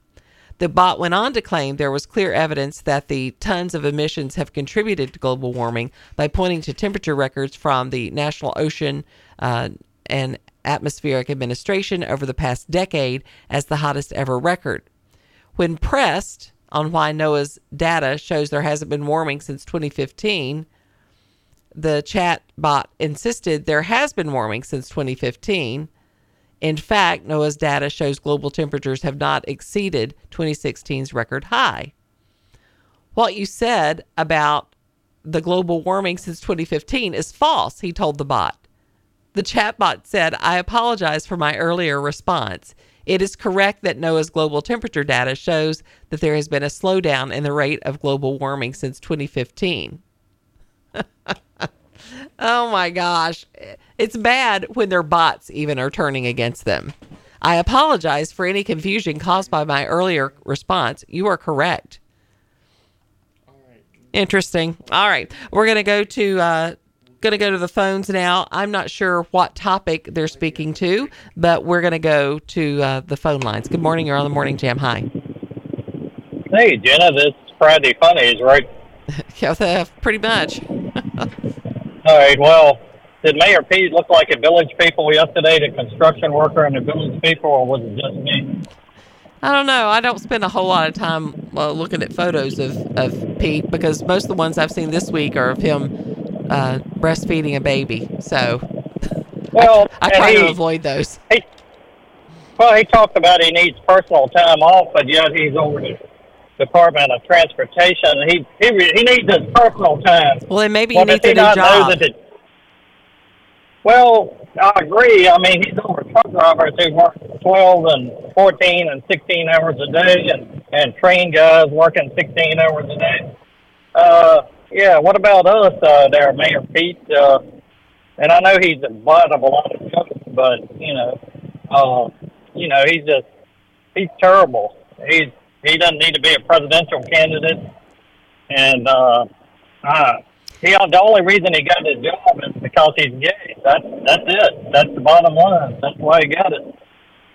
The bot went on to claim there was clear evidence that the tons of emissions have contributed to global warming by pointing to temperature records from the National Ocean uh, and Atmospheric Administration over the past decade as the hottest ever record. When pressed on why NOAA's data shows there hasn't been warming since 2015, the chat bot insisted there has been warming since 2015 in fact, NOAA's data shows global temperatures have not exceeded 2016's record high. What you said about the global warming since 2015 is false, he told the bot. The chatbot said, I apologize for my earlier response. It is correct that NOAA's global temperature data shows that there has been a slowdown in the rate of global warming since 2015. oh my gosh. It's bad when their bots even are turning against them. I apologize for any confusion caused by my earlier response. You are correct. Interesting. All right, we're gonna go to uh, gonna go to the phones now. I'm not sure what topic they're speaking to, but we're gonna go to uh, the phone lines. Good morning. You're on the morning jam. Hi. Hey, Jenna. This Friday Funnies, right? yeah, pretty much. All right. Well, did Mayor Pete look like a village people yesterday, the construction worker and the village people, or was it just me? I don't know. I don't spend a whole lot of time uh, looking at photos of, of Pete because most of the ones I've seen this week are of him uh, breastfeeding a baby. So well, I, I try he, to avoid those. He, well, he talked about he needs personal time off, but yet he's over the Department of Transportation. He he he needs his personal time. Well, then maybe well, he needs he a new job. Well, I agree. I mean, he's over truck drivers who work 12 and 14 and 16 hours a day, and and train guys working 16 hours a day. Uh, yeah. What about us uh, there, Mayor Pete? Uh, and I know he's the butt of a lot of jokes, but you know, uh, you know, he's just he's terrible. He's he doesn't need to be a presidential candidate, and uh, uh, he the only reason he got his job is because he's gay. That's that's it. That's the bottom line. That's why he got it.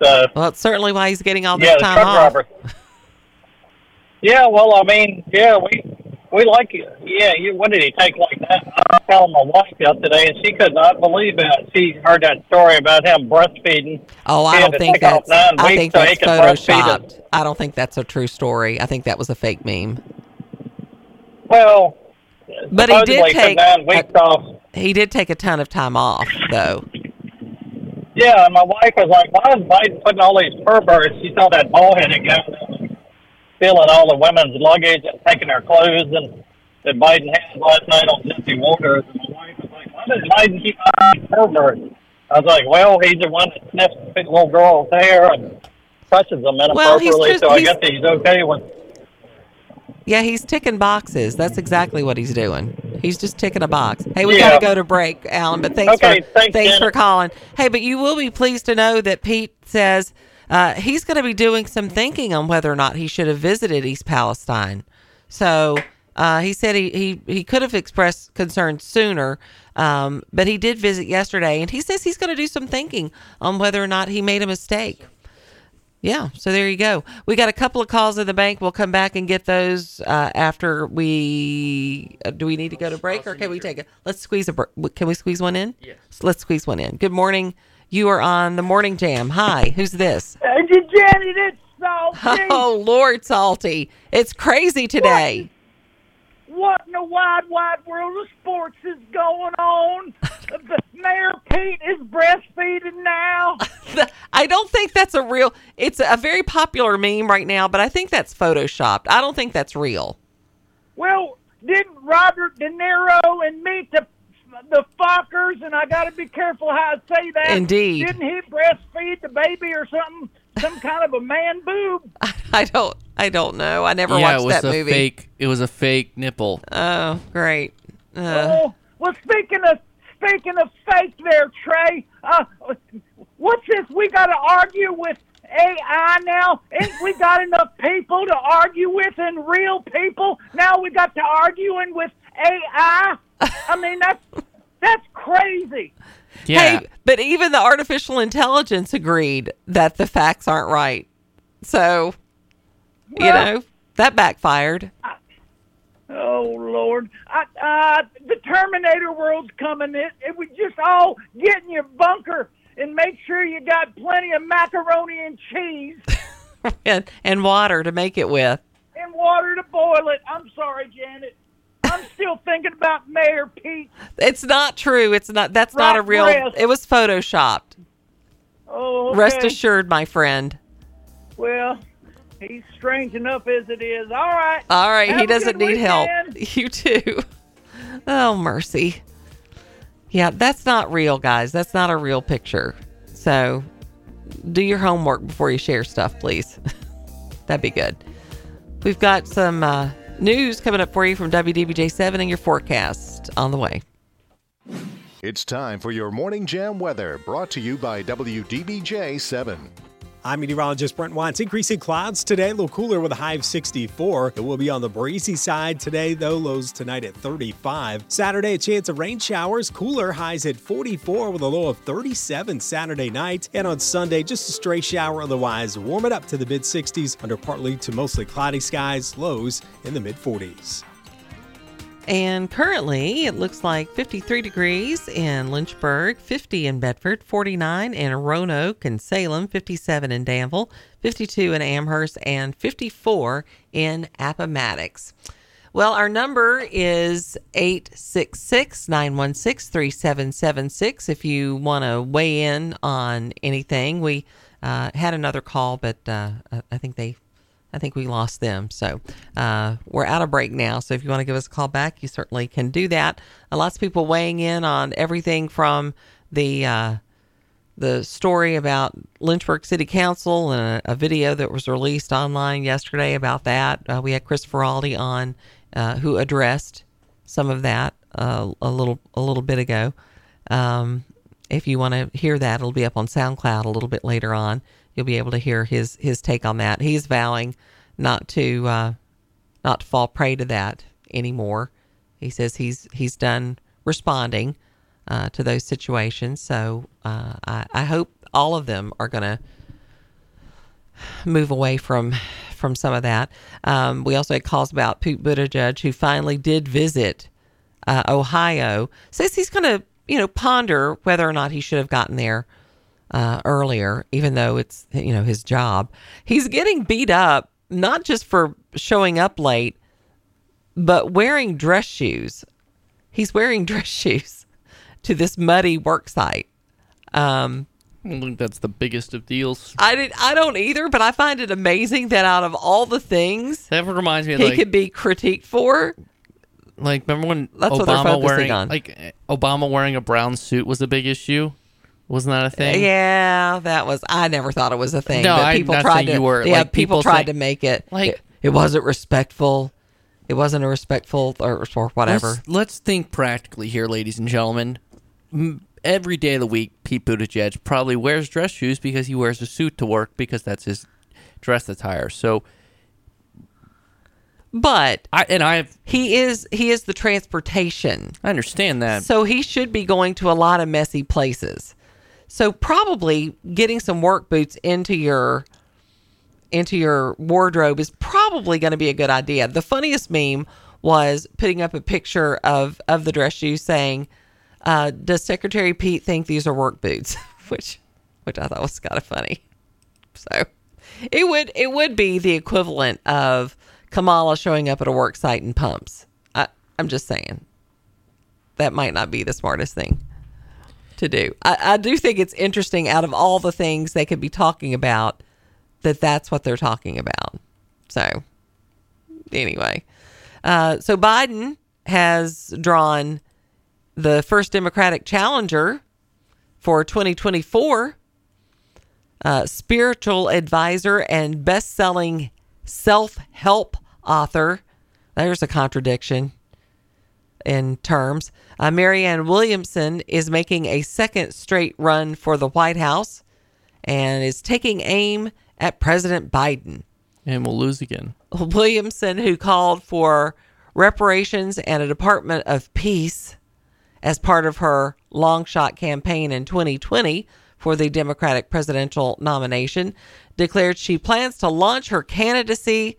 So, well, it's certainly why he's getting all this yeah, time off. Driver. yeah, well, I mean, yeah, we we like you. Yeah, you, what did he take like that? I was telling my wife yesterday, and she could not believe that. She heard that story about him breastfeeding. Oh, I don't think that's. I think so that's he could breastfeed his- photoshopped. I don't think that's a true story. I think that was a fake meme. Well, But he did take. nine weeks off. He did take a ton of time off, though. Yeah, and my wife was like, "Why is Biden putting all these perverts?" She saw that ball-headed guy that was stealing all the women's luggage and taking their clothes, and that Biden had last night on Jesse Watters. And my wife was like, "Why does Biden keep these perverts?" I was like, "Well, he's the one that sniffs the little girl's hair and touches them Well, he's inappropriately, just- so I guess he's okay with." Yeah, he's ticking boxes. That's exactly what he's doing. He's just ticking a box. Hey, we Yeah. got to go to break, Alan. But thanks Okay, for thanks, Janet. for calling. Hey, but you will be pleased to know that Pete says uh, he's going to be doing some thinking on whether or not he should have visited East Palestine. So uh, he said he, he he could have expressed concern sooner, um, but he did visit yesterday, and he says he's going to do some thinking on whether or not he made a mistake. Yeah, so there you go. We got a couple of calls in the bank. We'll come back and get those uh, after we. Uh, do we need to go to break or can we take it? Let's squeeze a. Can we squeeze one in? Yes. Let's squeeze one in. Good morning. You are on the morning jam. Hi, who's this? Hey, Janet, it's salty. Oh Lord, salty! It's crazy today. What in the wide, wide world of sports is going on? the Mayor Pete is breastfeeding now. I don't think that's a real. It's a very popular meme right now, but I think that's photoshopped. I don't think that's real. Well, didn't Robert De Niro and meet the the fuckers, And I got to be careful how I say that. Indeed. Didn't he breastfeed the baby or something? some kind of a man boob? I don't. I don't know. I never yeah, watched it was that a movie. fake. It was a fake nipple. Oh, great. Uh, Oh, well, speaking of speaking of fake, there, Trey. Uh, what's this? We got to argue with AI now? Ain't we got enough people to argue with and real people? Now we got to arguing with AI. I mean, that's that's crazy. Yeah. Hey, but even the artificial intelligence agreed that the facts aren't right. So, you know, that backfired. Oh Lord, I, uh, the Terminator world's coming. It, it we just all get in your bunker and make sure you got plenty of macaroni and cheese and, and water to make it with. and water to boil it. I'm sorry, Janet. Still thinking about Mayor Pete. It's not true. It's not. That's not a real. breast. It was photoshopped. Oh, okay. Rest assured, my friend. Well, he's strange enough as it is. All right. All right, Have he doesn't need help. You too. Oh, mercy. Yeah, that's not real, guys. That's not a real picture. So, do your homework before you share stuff, please. That'd be good. We've got some uh, news coming up for you from WDBJ7 and your forecast on the way. It's time for your Morning Jam weather brought to you by WDBJ 7. I'm meteorologist Brent Watts. Increasing clouds today, a little cooler with a high of 64. It will be on the breezy side today, though, lows tonight at 35. Saturday, a chance of rain showers, cooler highs at 44 with a low of 37 Saturday night. And on Sunday, just a stray shower, otherwise warm it up to the mid 60s under partly to mostly cloudy skies, lows in the mid 40s. And currently, it looks like 53 degrees in Lynchburg, 50 in Bedford, 49 in Roanoke and Salem, 57 in Danville, 52 in Amherst, and 54 in Appomattox. Well, our number is 866 916 3776 if you want to weigh in on anything. We uh, had another call, but uh, I think they I think we lost them. So uh, we're out of break now. So if you want to give us a call back, you certainly can do that. Uh, lots of people weighing in on everything from the uh, the story about Lynchburg City Council and a, a video that was released online yesterday about that. Uh, we had Chris Faraldi on uh, who addressed some of that uh, a little a little bit ago. Um, if you want to hear that, it'll be up on SoundCloud a little bit later on. You'll be able to hear his his take on that. He's vowing not to uh, not to fall prey to that anymore. He says he's he's done responding uh, to those situations. So uh, I, I hope all of them are going to move away from from some of that. Um, we also had calls about Pete Buttigieg, who finally did visit uh, Ohio. Says he's going to you know ponder whether or not he should have gotten there uh, earlier, even though it's you know his job. He's getting beat up not just for showing up late, but wearing dress shoes. He's wearing dress shoes to this muddy work site. Um, I don't think that's the biggest of deals. I did. I don't either, but I find it amazing that out of all the things That reminds me he like, could be critiqued for, like remember when That's Obama wearing on. like Obama wearing a brown suit was a big issue. Wasn't that a thing? Yeah, that was. I never thought it was a thing. No, but I'm people not tried to. you were. Yeah, Like, people, people tried think- to make it like- it, it wasn't respectful. It wasn't a respectful or, or whatever. Let's, let's think practically here, ladies and gentlemen. Every day of the week, Pete Buttigieg probably wears dress shoes because he wears a suit to work because that's his dress attire. So, But I and I he is he is the transportation. I understand that. So he should be going to a lot of messy places. So probably getting some work boots into your into your wardrobe is probably going to be a good idea. The funniest meme was putting up a picture of of the dress shoes saying, uh, "Does Secretary Pete think these are work boots?" which which I thought was kind of funny. So it would it would be the equivalent of Kamala showing up at a work site in pumps. I, I'm just saying that might not be the smartest thing to do. I, I do think it's interesting out of all the things they could be talking about that that's what they're talking about. So anyway, uh, so Biden has drawn the first Democratic challenger for 2024. uh, spiritual advisor and best selling self help author. There's a contradiction in terms. Uh, Marianne Williamson is making a second straight run for the White House and is taking aim at President Biden. And we'll lose again. Williamson, who called for reparations and a Department of Peace as part of her long shot campaign in 2020 for the Democratic presidential nomination, declared she plans to launch her candidacy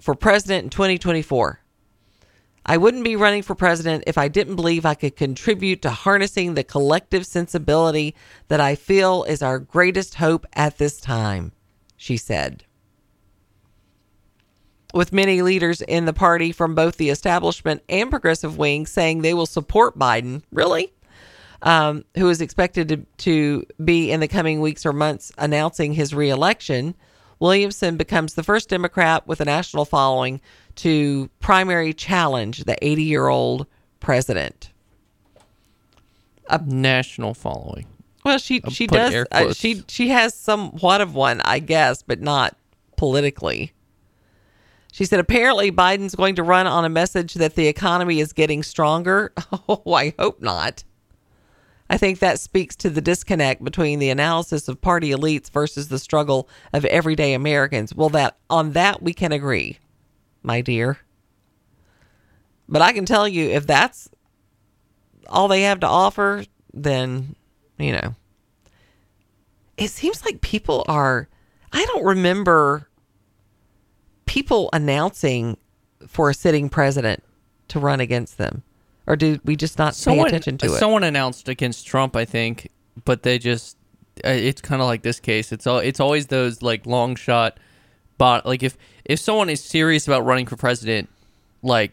for president in 2024. I wouldn't be running for president if I didn't believe I could contribute to harnessing the collective sensibility that I feel is our greatest hope at this time, she said. With many leaders in the party from both the establishment and progressive wing saying they will support Biden, really? Um, who is expected to, to be in the coming weeks or months announcing his reelection, Williamson becomes the first Democrat with a national following to primary challenge the 80 year old president. A national following. Well, she I'll she does. Uh, she she has somewhat of one, I guess, but not politically. She said apparently Biden's going to run on a message that the economy is getting stronger. Oh, I hope not. I think that speaks to the disconnect between the analysis of party elites versus the struggle of everyday Americans. Well, that on that we can agree, my dear. But I can tell you if that's all they have to offer, then, you know. It seems like people are I don't remember people announcing for a sitting president to run against them. Or did we just not pay attention to it? Someone announced against Trump, I think, but they just uh, it's kind of like this case. It's all it's always those like long shot but like if if someone is serious about running for president, like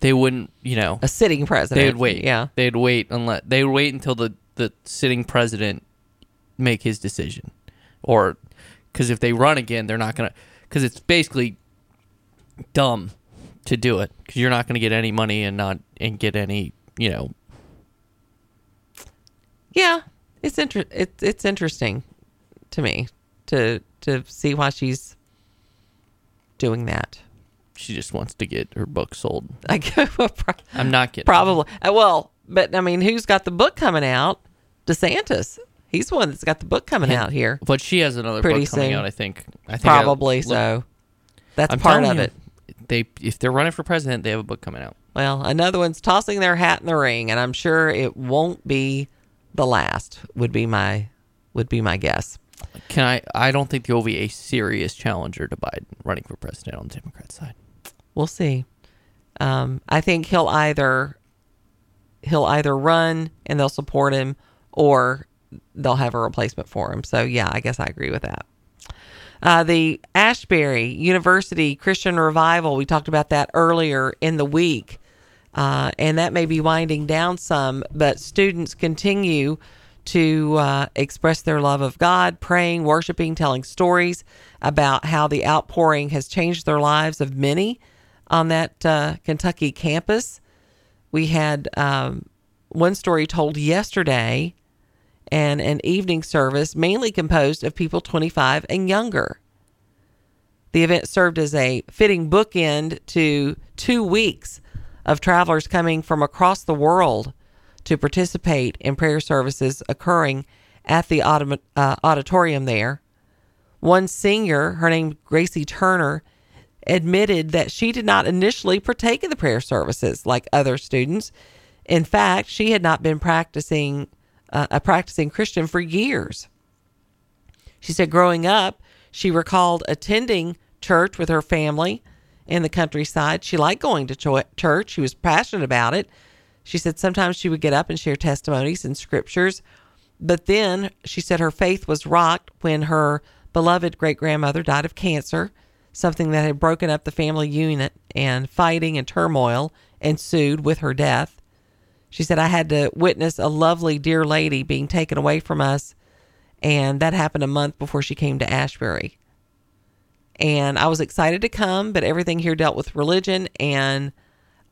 they wouldn't, you know, a sitting president. They would wait. Yeah. They'd wait unless they would wait until the the sitting president make his decision. Or cuz if they run again, they're not to cuz it's basically dumb to do it because you're not going to get any money and not and get any you know Yeah, it's inter- it's it's interesting to me to to see why she's doing that. she just wants to get her book sold I go. i'm not kidding Probably. Uh, Well, but I mean, who's got the book coming out? DeSantis. He's the one that's got the book coming And- out here. but she has another Pretty book coming soon. out i think i think Probably look- so. That's I'm part of you, it. They if they're running for president they have a book coming out Well, another one's tossing their hat in the ring, and I'm sure it won't be the last. Would be my would be my guess. can i i don't think there will be a serious challenger to biden running for president on the democrat side We'll see. Um, I think he'll either he'll either run and they'll support him, or they'll have a replacement for him. So yeah, I guess I agree with that. Uh, the Asbury University Christian Revival, we talked about that earlier in the week, uh, and that may be winding down some, but students continue to uh, express their love of God, praying, worshiping, telling stories about how the outpouring has changed their lives of many on that uh, Kentucky campus. We had um, one story told yesterday and an evening service mainly composed of people 25 and younger. The event served as a fitting bookend to two weeks of travelers coming from across the world to participate in prayer services occurring at the uh, auditorium there. One senior, her name Gracie Turner, admitted that she did not initially partake in the prayer services like other students. In fact, she had not been practicing uh, a practicing Christian for years. She said growing up, she recalled attending church with her family in the countryside. She liked going to church. She was passionate about it. She said sometimes she would get up and share testimonies and scriptures. But then she said her faith was rocked when her beloved great grandmother died of cancer, something that had broken up the family unit, and fighting and turmoil ensued with her death. She said, I had to witness a lovely, dear lady being taken away from us, and that happened a month before she came to Asbury. And I was excited to come, but everything here dealt with religion. And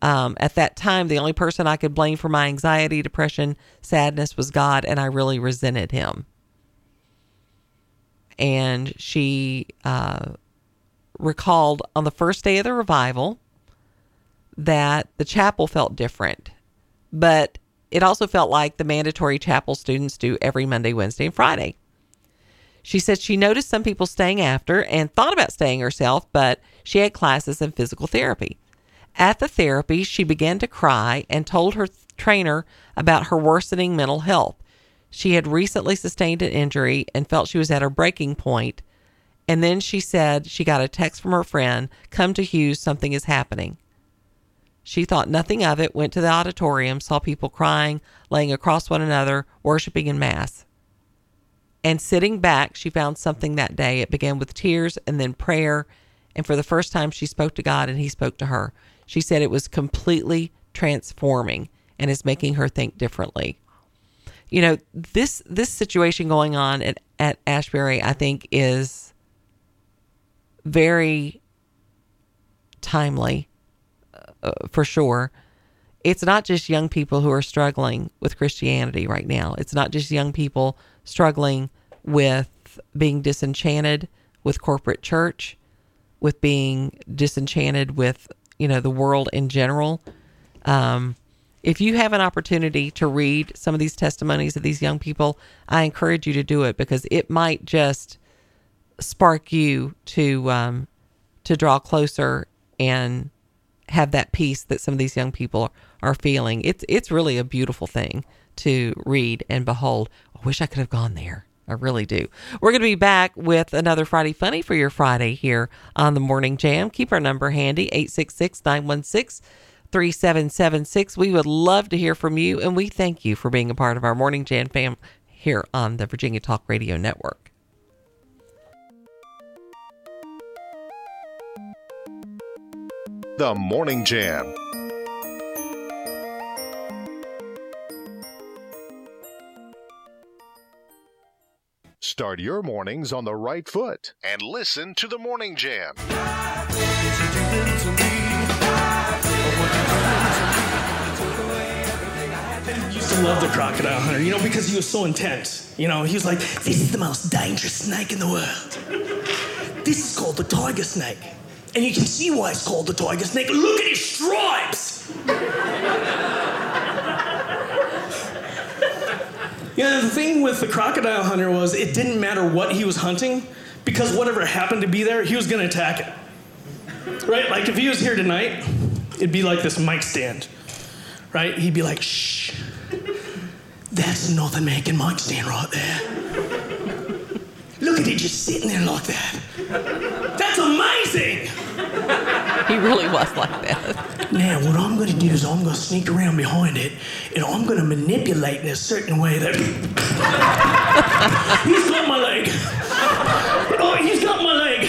um, at that time, the only person I could blame for my anxiety, depression, sadness was God, and I really resented him. and she uh, recalled on the first day of the revival that the chapel felt different, but it also felt like the mandatory chapel students do every Monday, Wednesday, and Friday. She said she noticed some people staying after and thought about staying herself, but she had classes in physical therapy. At the therapy, she began to cry and told her trainer about her worsening mental health. She had recently sustained an injury and felt she was at her breaking point. And then she said she got a text from her friend, Come to Hughes, something is happening. She thought nothing of it, went to the auditorium, saw people crying, laying across one another, worshiping in Mass. And sitting back, she found something that day. It began with tears and then prayer. And for the first time, she spoke to God and He spoke to her. She said it was completely transforming and is making her think differently. You know, this this situation going on at, at Asbury, I think, is very timely uh, for sure. It's not just young people who are struggling with Christianity right now. It's not just young people struggling with being disenchanted with corporate church, with being disenchanted with, you know, the world in general. Um, if you have an opportunity to read some of these testimonies of these young people, I encourage you to do it because it might just spark you to um, to draw closer and have that peace that some of these young people are feeling. It's it's really a beautiful thing to read and behold. I wish I could have gone there. I really do. We're going to be back with another Friday Funny for your Friday here on the Morning Jam. Keep our number handy 866 916 3776. We would love to hear from you, and we thank you for being a part of our Morning Jam fam here on the Virginia Talk Radio Network. The Morning Jam. Start your mornings on the right foot and listen to the Morning Jam. used to love the crocodile hunter, you know, because he was so intense. You know, he was like, this is the most dangerous snake in the world. This is called the tiger snake. And you can see why it's called the tiger snake. Look at his stripes! yeah, the thing with the crocodile hunter was it didn't matter what he was hunting, because whatever happened to be there, he was gonna attack it. Right? Like if he was here tonight, it'd be like this mic stand. Right? He'd be like, shh. That's a North American mic stand right there. Look at it just sitting there like that. That's amazing! He really was like that. Now, what I'm going to do is I'm going to sneak around behind it and I'm going to manipulate in a certain way that. he's got my leg. Oh, he's got my leg.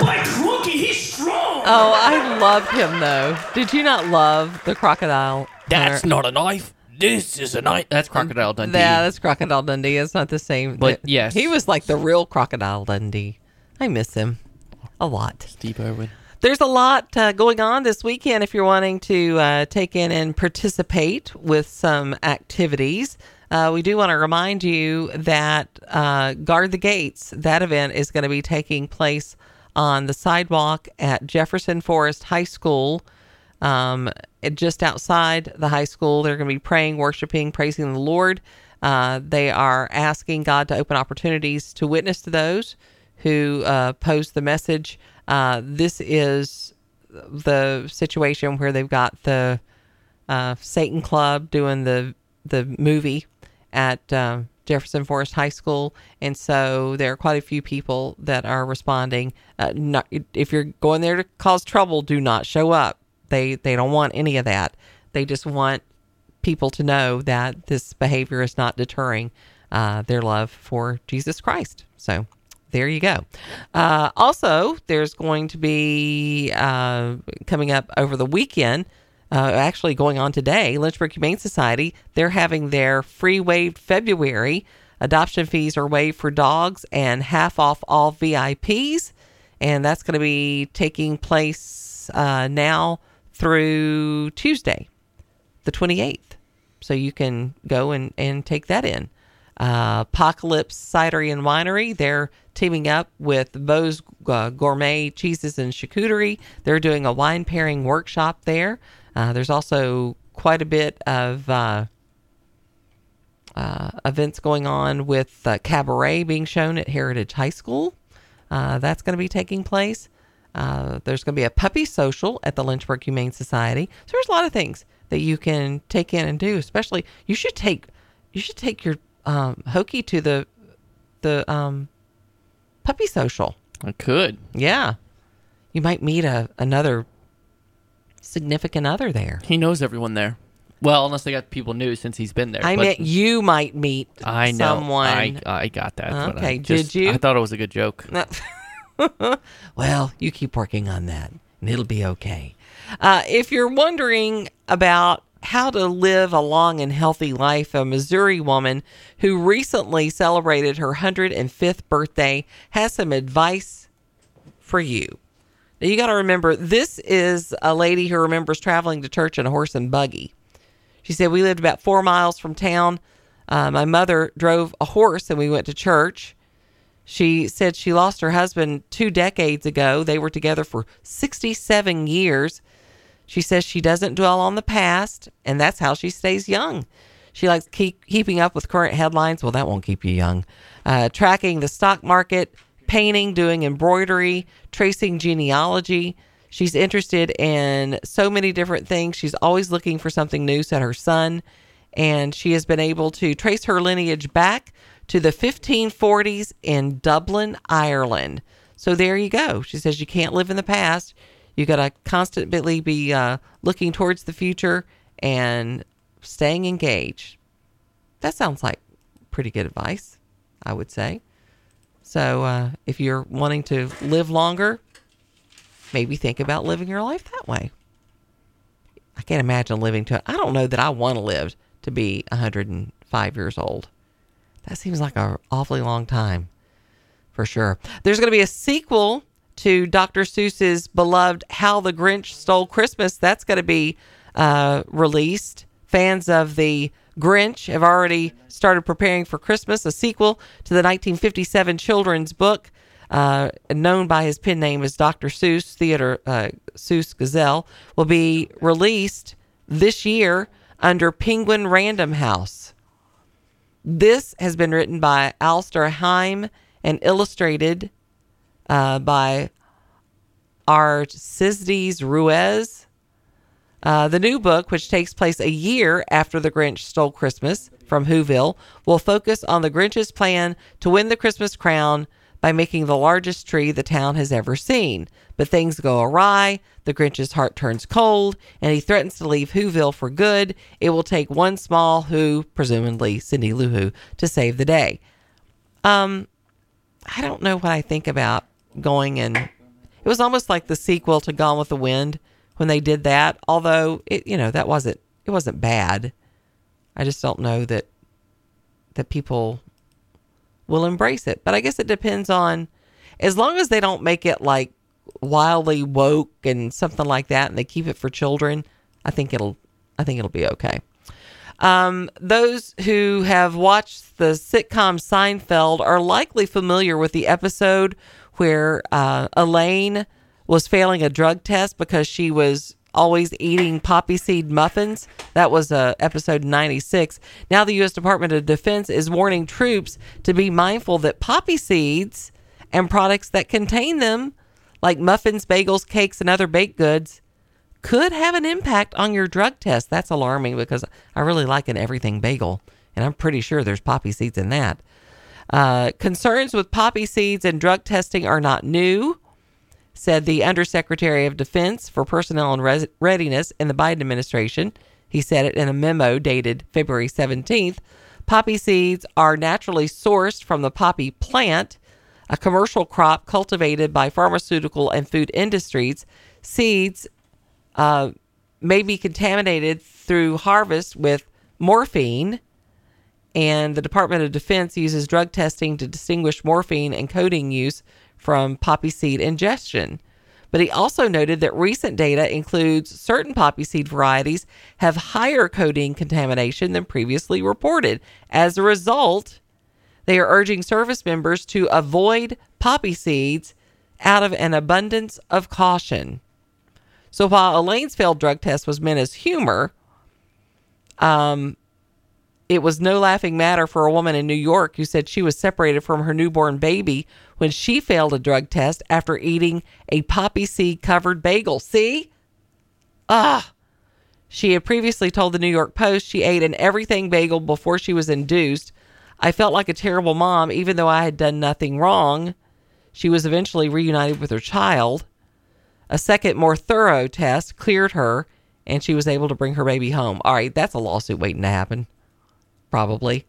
By crunky, he's strong. Oh, I loved him though. Did you not love the crocodile? That's not a knife. This is a knife. That's Crocodile Dundee. Yeah, that's Crocodile Dundee. It's not the same. But yes. he was like the real Crocodile Dundee. I miss him a lot. Steve Irwin. There's a lot uh, going on this weekend if you're wanting to uh, take in and participate with some activities. Uh, we do want to remind you that uh, Guard the Gates, that event is going to be taking place on the sidewalk at Jefferson Forest High School. Um, just outside the high school, they're going to be praying, worshiping, praising the Lord. Uh, they are asking God to open opportunities to witness to those who uh, post the message. Uh, this is the situation where they've got the uh, Satan Club doing the the movie at um, Jefferson Forest High School, and so there are quite a few people that are responding. Uh, not, if you're going there to cause trouble, do not show up. They they don't want any of that. They just want people to know that this behavior is not deterring uh, their love for Jesus Christ. So there you go. Uh, also, there's going to be uh, coming up over the weekend. Uh, actually, going on today, Lynchburg Humane Society, they're having their free waived February. Adoption fees are waived for dogs and half off all VIPs. And that's going to be taking place uh, now through Tuesday, the 28th. So you can go and, and take that in. Uh, Apocalypse Cidery and Winery, they're teaming up with Bo's uh, Gourmet Cheeses and Charcuterie. They're doing a wine pairing workshop there. Uh, there's also quite a bit of uh, uh, events going on with uh, cabaret being shown at Heritage High School. That's going to be taking place. There's going to be a puppy social at the Lynchburg Humane Society. So there's a lot of things that you can take in and do. Especially, you should take you should take your um, Hokey to the the um, puppy social. I could. Yeah, you might meet a another significant other there. He knows everyone there. Well, unless they got people new since he's been there. I but meant you might meet I know. someone. I, I got that. I Okay, just- did you? I thought it was a good joke. well, you keep working on that, and it'll be okay. Uh, if you're wondering about how to live a long and healthy life, a Missouri woman who recently celebrated her 105th birthday has some advice for you. Now, you got to remember, this is a lady who remembers traveling to church in a horse and buggy. She said, We lived about four miles from town. Uh, my mother drove a horse and we went to church. She said she lost her husband two decades ago. They were together for 67 years. She says she doesn't dwell on the past, and that's how she stays young. She likes keep, keeping up with current headlines. Well, that won't keep you young. Uh, tracking the stock market, painting, doing embroidery, tracing genealogy. She's interested in so many different things. She's always looking for something new, said her son. And she has been able to trace her lineage back to the 1540s in Dublin, Ireland. So there you go. She says you can't live in the past. You got to constantly be uh, looking towards the future and staying engaged. That sounds like pretty good advice, I would say. So uh, if you're wanting to live longer, maybe think about living your life that way. I can't imagine living to. I don't know that I want to live to be 105 years old. That seems like an awfully long time, for sure. There's going to be a sequel to Dr. Seuss's beloved "How the Grinch Stole Christmas." That's going to be uh, released. Fans of the Grinch have already started preparing for Christmas. A sequel to the 1957 children's book, uh, known by his pen name as Dr. Seuss, Theodore uh, Seuss Geisel, will be released this year under Penguin Random House. This has been written by Alastair Heim and illustrated uh, by Aristides Ruiz. Uh, the new book, which takes place a year after The Grinch Stole Christmas from Whoville, will focus on the Grinch's plan to win the Christmas crown by making the largest tree the town has ever seen. But things go awry, the Grinch's heart turns cold, and he threatens to leave Whoville for good. It will take one small Who, presumably Cindy Lou Who, to save the day. Um, I don't know what I think about going and it was almost like the sequel to Gone with the Wind when they did that. Although it, you know, that wasn't it wasn't bad. I just don't know that that people will embrace it. But I guess it depends on as long as they don't make it like wildly woke and something like that and they keep it for children, I think it'll I think it'll be okay. Um, those who have watched the sitcom Seinfeld are likely familiar with the episode where uh, Elaine was failing a drug test because she was always eating poppy seed muffins. That was uh, episode 96. Now, the U.S. Department of Defense is warning troops to be mindful that poppy seeds and products that contain them, like muffins, bagels, cakes, and other baked goods, could have an impact on your drug test. That's alarming because I really like an everything bagel, and I'm pretty sure there's poppy seeds in that. Uh, concerns with poppy seeds and drug testing are not new, said the Undersecretary of Defense for Personnel and Res- Readiness in the Biden administration. He said it in a memo dated February 17th. Poppy seeds are naturally sourced from the poppy plant, a commercial crop cultivated by pharmaceutical and food industries. Seeds uh, may be contaminated through harvest with morphine, and the Department of Defense uses drug testing to distinguish morphine and codeine use from poppy seed ingestion. But he also noted that recent data includes certain poppy seed varieties have higher codeine contamination than previously reported. As a result, They are urging service members to avoid poppy seeds out of an abundance of caution. So while Elaine's failed drug test was meant as humor, um, it was no laughing matter for a woman in New York who said she was separated from her newborn baby when she failed a drug test after eating a poppy seed covered bagel. See? Ah. She had previously told the New York Post she ate an everything bagel before she was induced. I felt like a terrible mom, even though I had done nothing wrong. She was eventually reunited with her child. A second, more thorough test cleared her, and she was able to bring her baby home. All right, that's a lawsuit waiting to happen. Probably.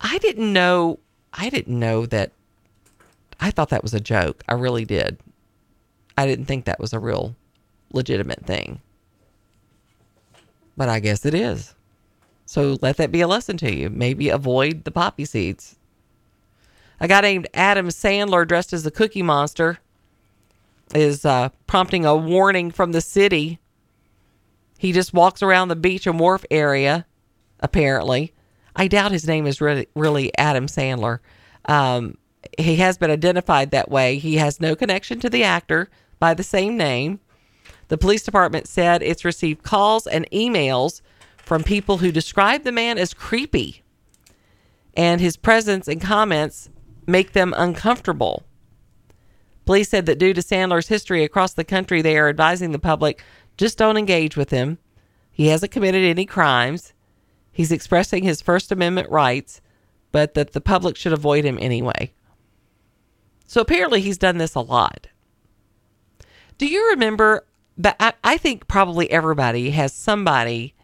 I didn't know. I didn't know that. I thought that was a joke. I really did. I didn't think that was a real legitimate thing. But I guess it is. So let that be a lesson to you. Maybe avoid the poppy seeds. A guy named Adam Sandler, dressed as a cookie monster, is uh, prompting a warning from the city. He just walks around the beach and wharf area, apparently. I doubt his name is really, really Adam Sandler. Um, he has been identified that way. He has no connection to the actor by the same name. The police department said it's received calls and emails from people who describe the man as creepy, and his presence and comments make them uncomfortable. Police said that due to Sandler's history across the country, they are advising the public just don't engage with him. He hasn't committed any crimes. He's expressing his First Amendment rights, but that the public should avoid him anyway. So apparently, he's done this a lot. Do you remember? But I, I think probably everybody has somebody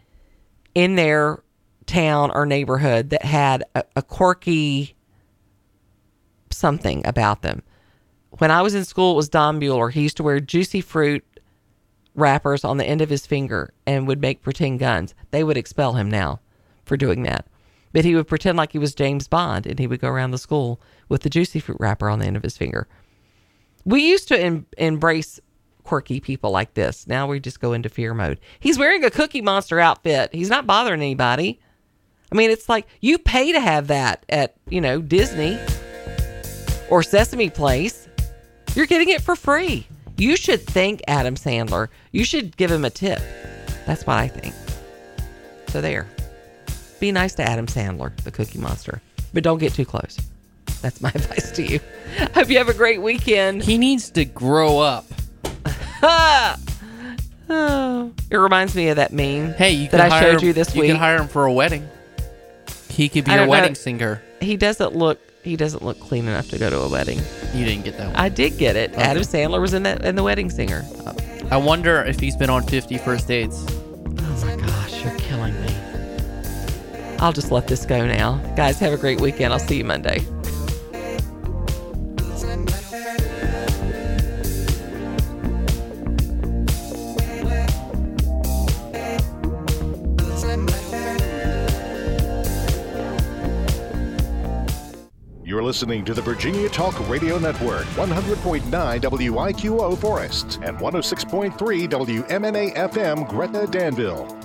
in their town or neighborhood that had a, a quirky something about them. When I was in school, it was Don Bueller. He used to wear juicy fruit wrappers on the end of his finger and would make pretend guns. They would expel him now for doing that. But he would pretend like he was James Bond and he would go around the school with the juicy fruit wrapper on the end of his finger. We used to em- embrace quirky people like this. Now we just go into fear mode. He's wearing a Cookie Monster outfit. He's not bothering anybody. I mean, it's like you pay to have that at, you know, Disney or Sesame Place. You're getting it for free. You should thank Adam Sandler. You should give him a tip. That's what I think. So there. Be nice to Adam Sandler, the Cookie Monster, but don't get too close. That's my advice to you. Hope you have a great weekend. He needs to grow up. oh, it reminds me of that meme. Hey, you that I hire showed him- you this you week. could hire him for a wedding. He could be I your don't know. wedding singer. He doesn't look. He doesn't look clean enough to go to a wedding. You didn't get that one. I did get it. Adam Sandler was in that in the wedding singer. I wonder if he's been on 50 first dates. Oh my gosh, you're killing me. I'll just let this go now. Guys, have a great weekend. I'll see you Monday. You're listening to the Virginia Talk Radio Network, 100.9 WIQO Forest and 106.3 WMNA FM Gretna Danville.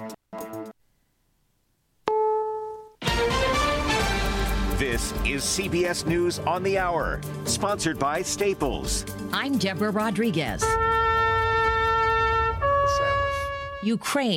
Is CBS News on the Hour, sponsored by Staples. I'm Deborah Rodriguez. Ukraine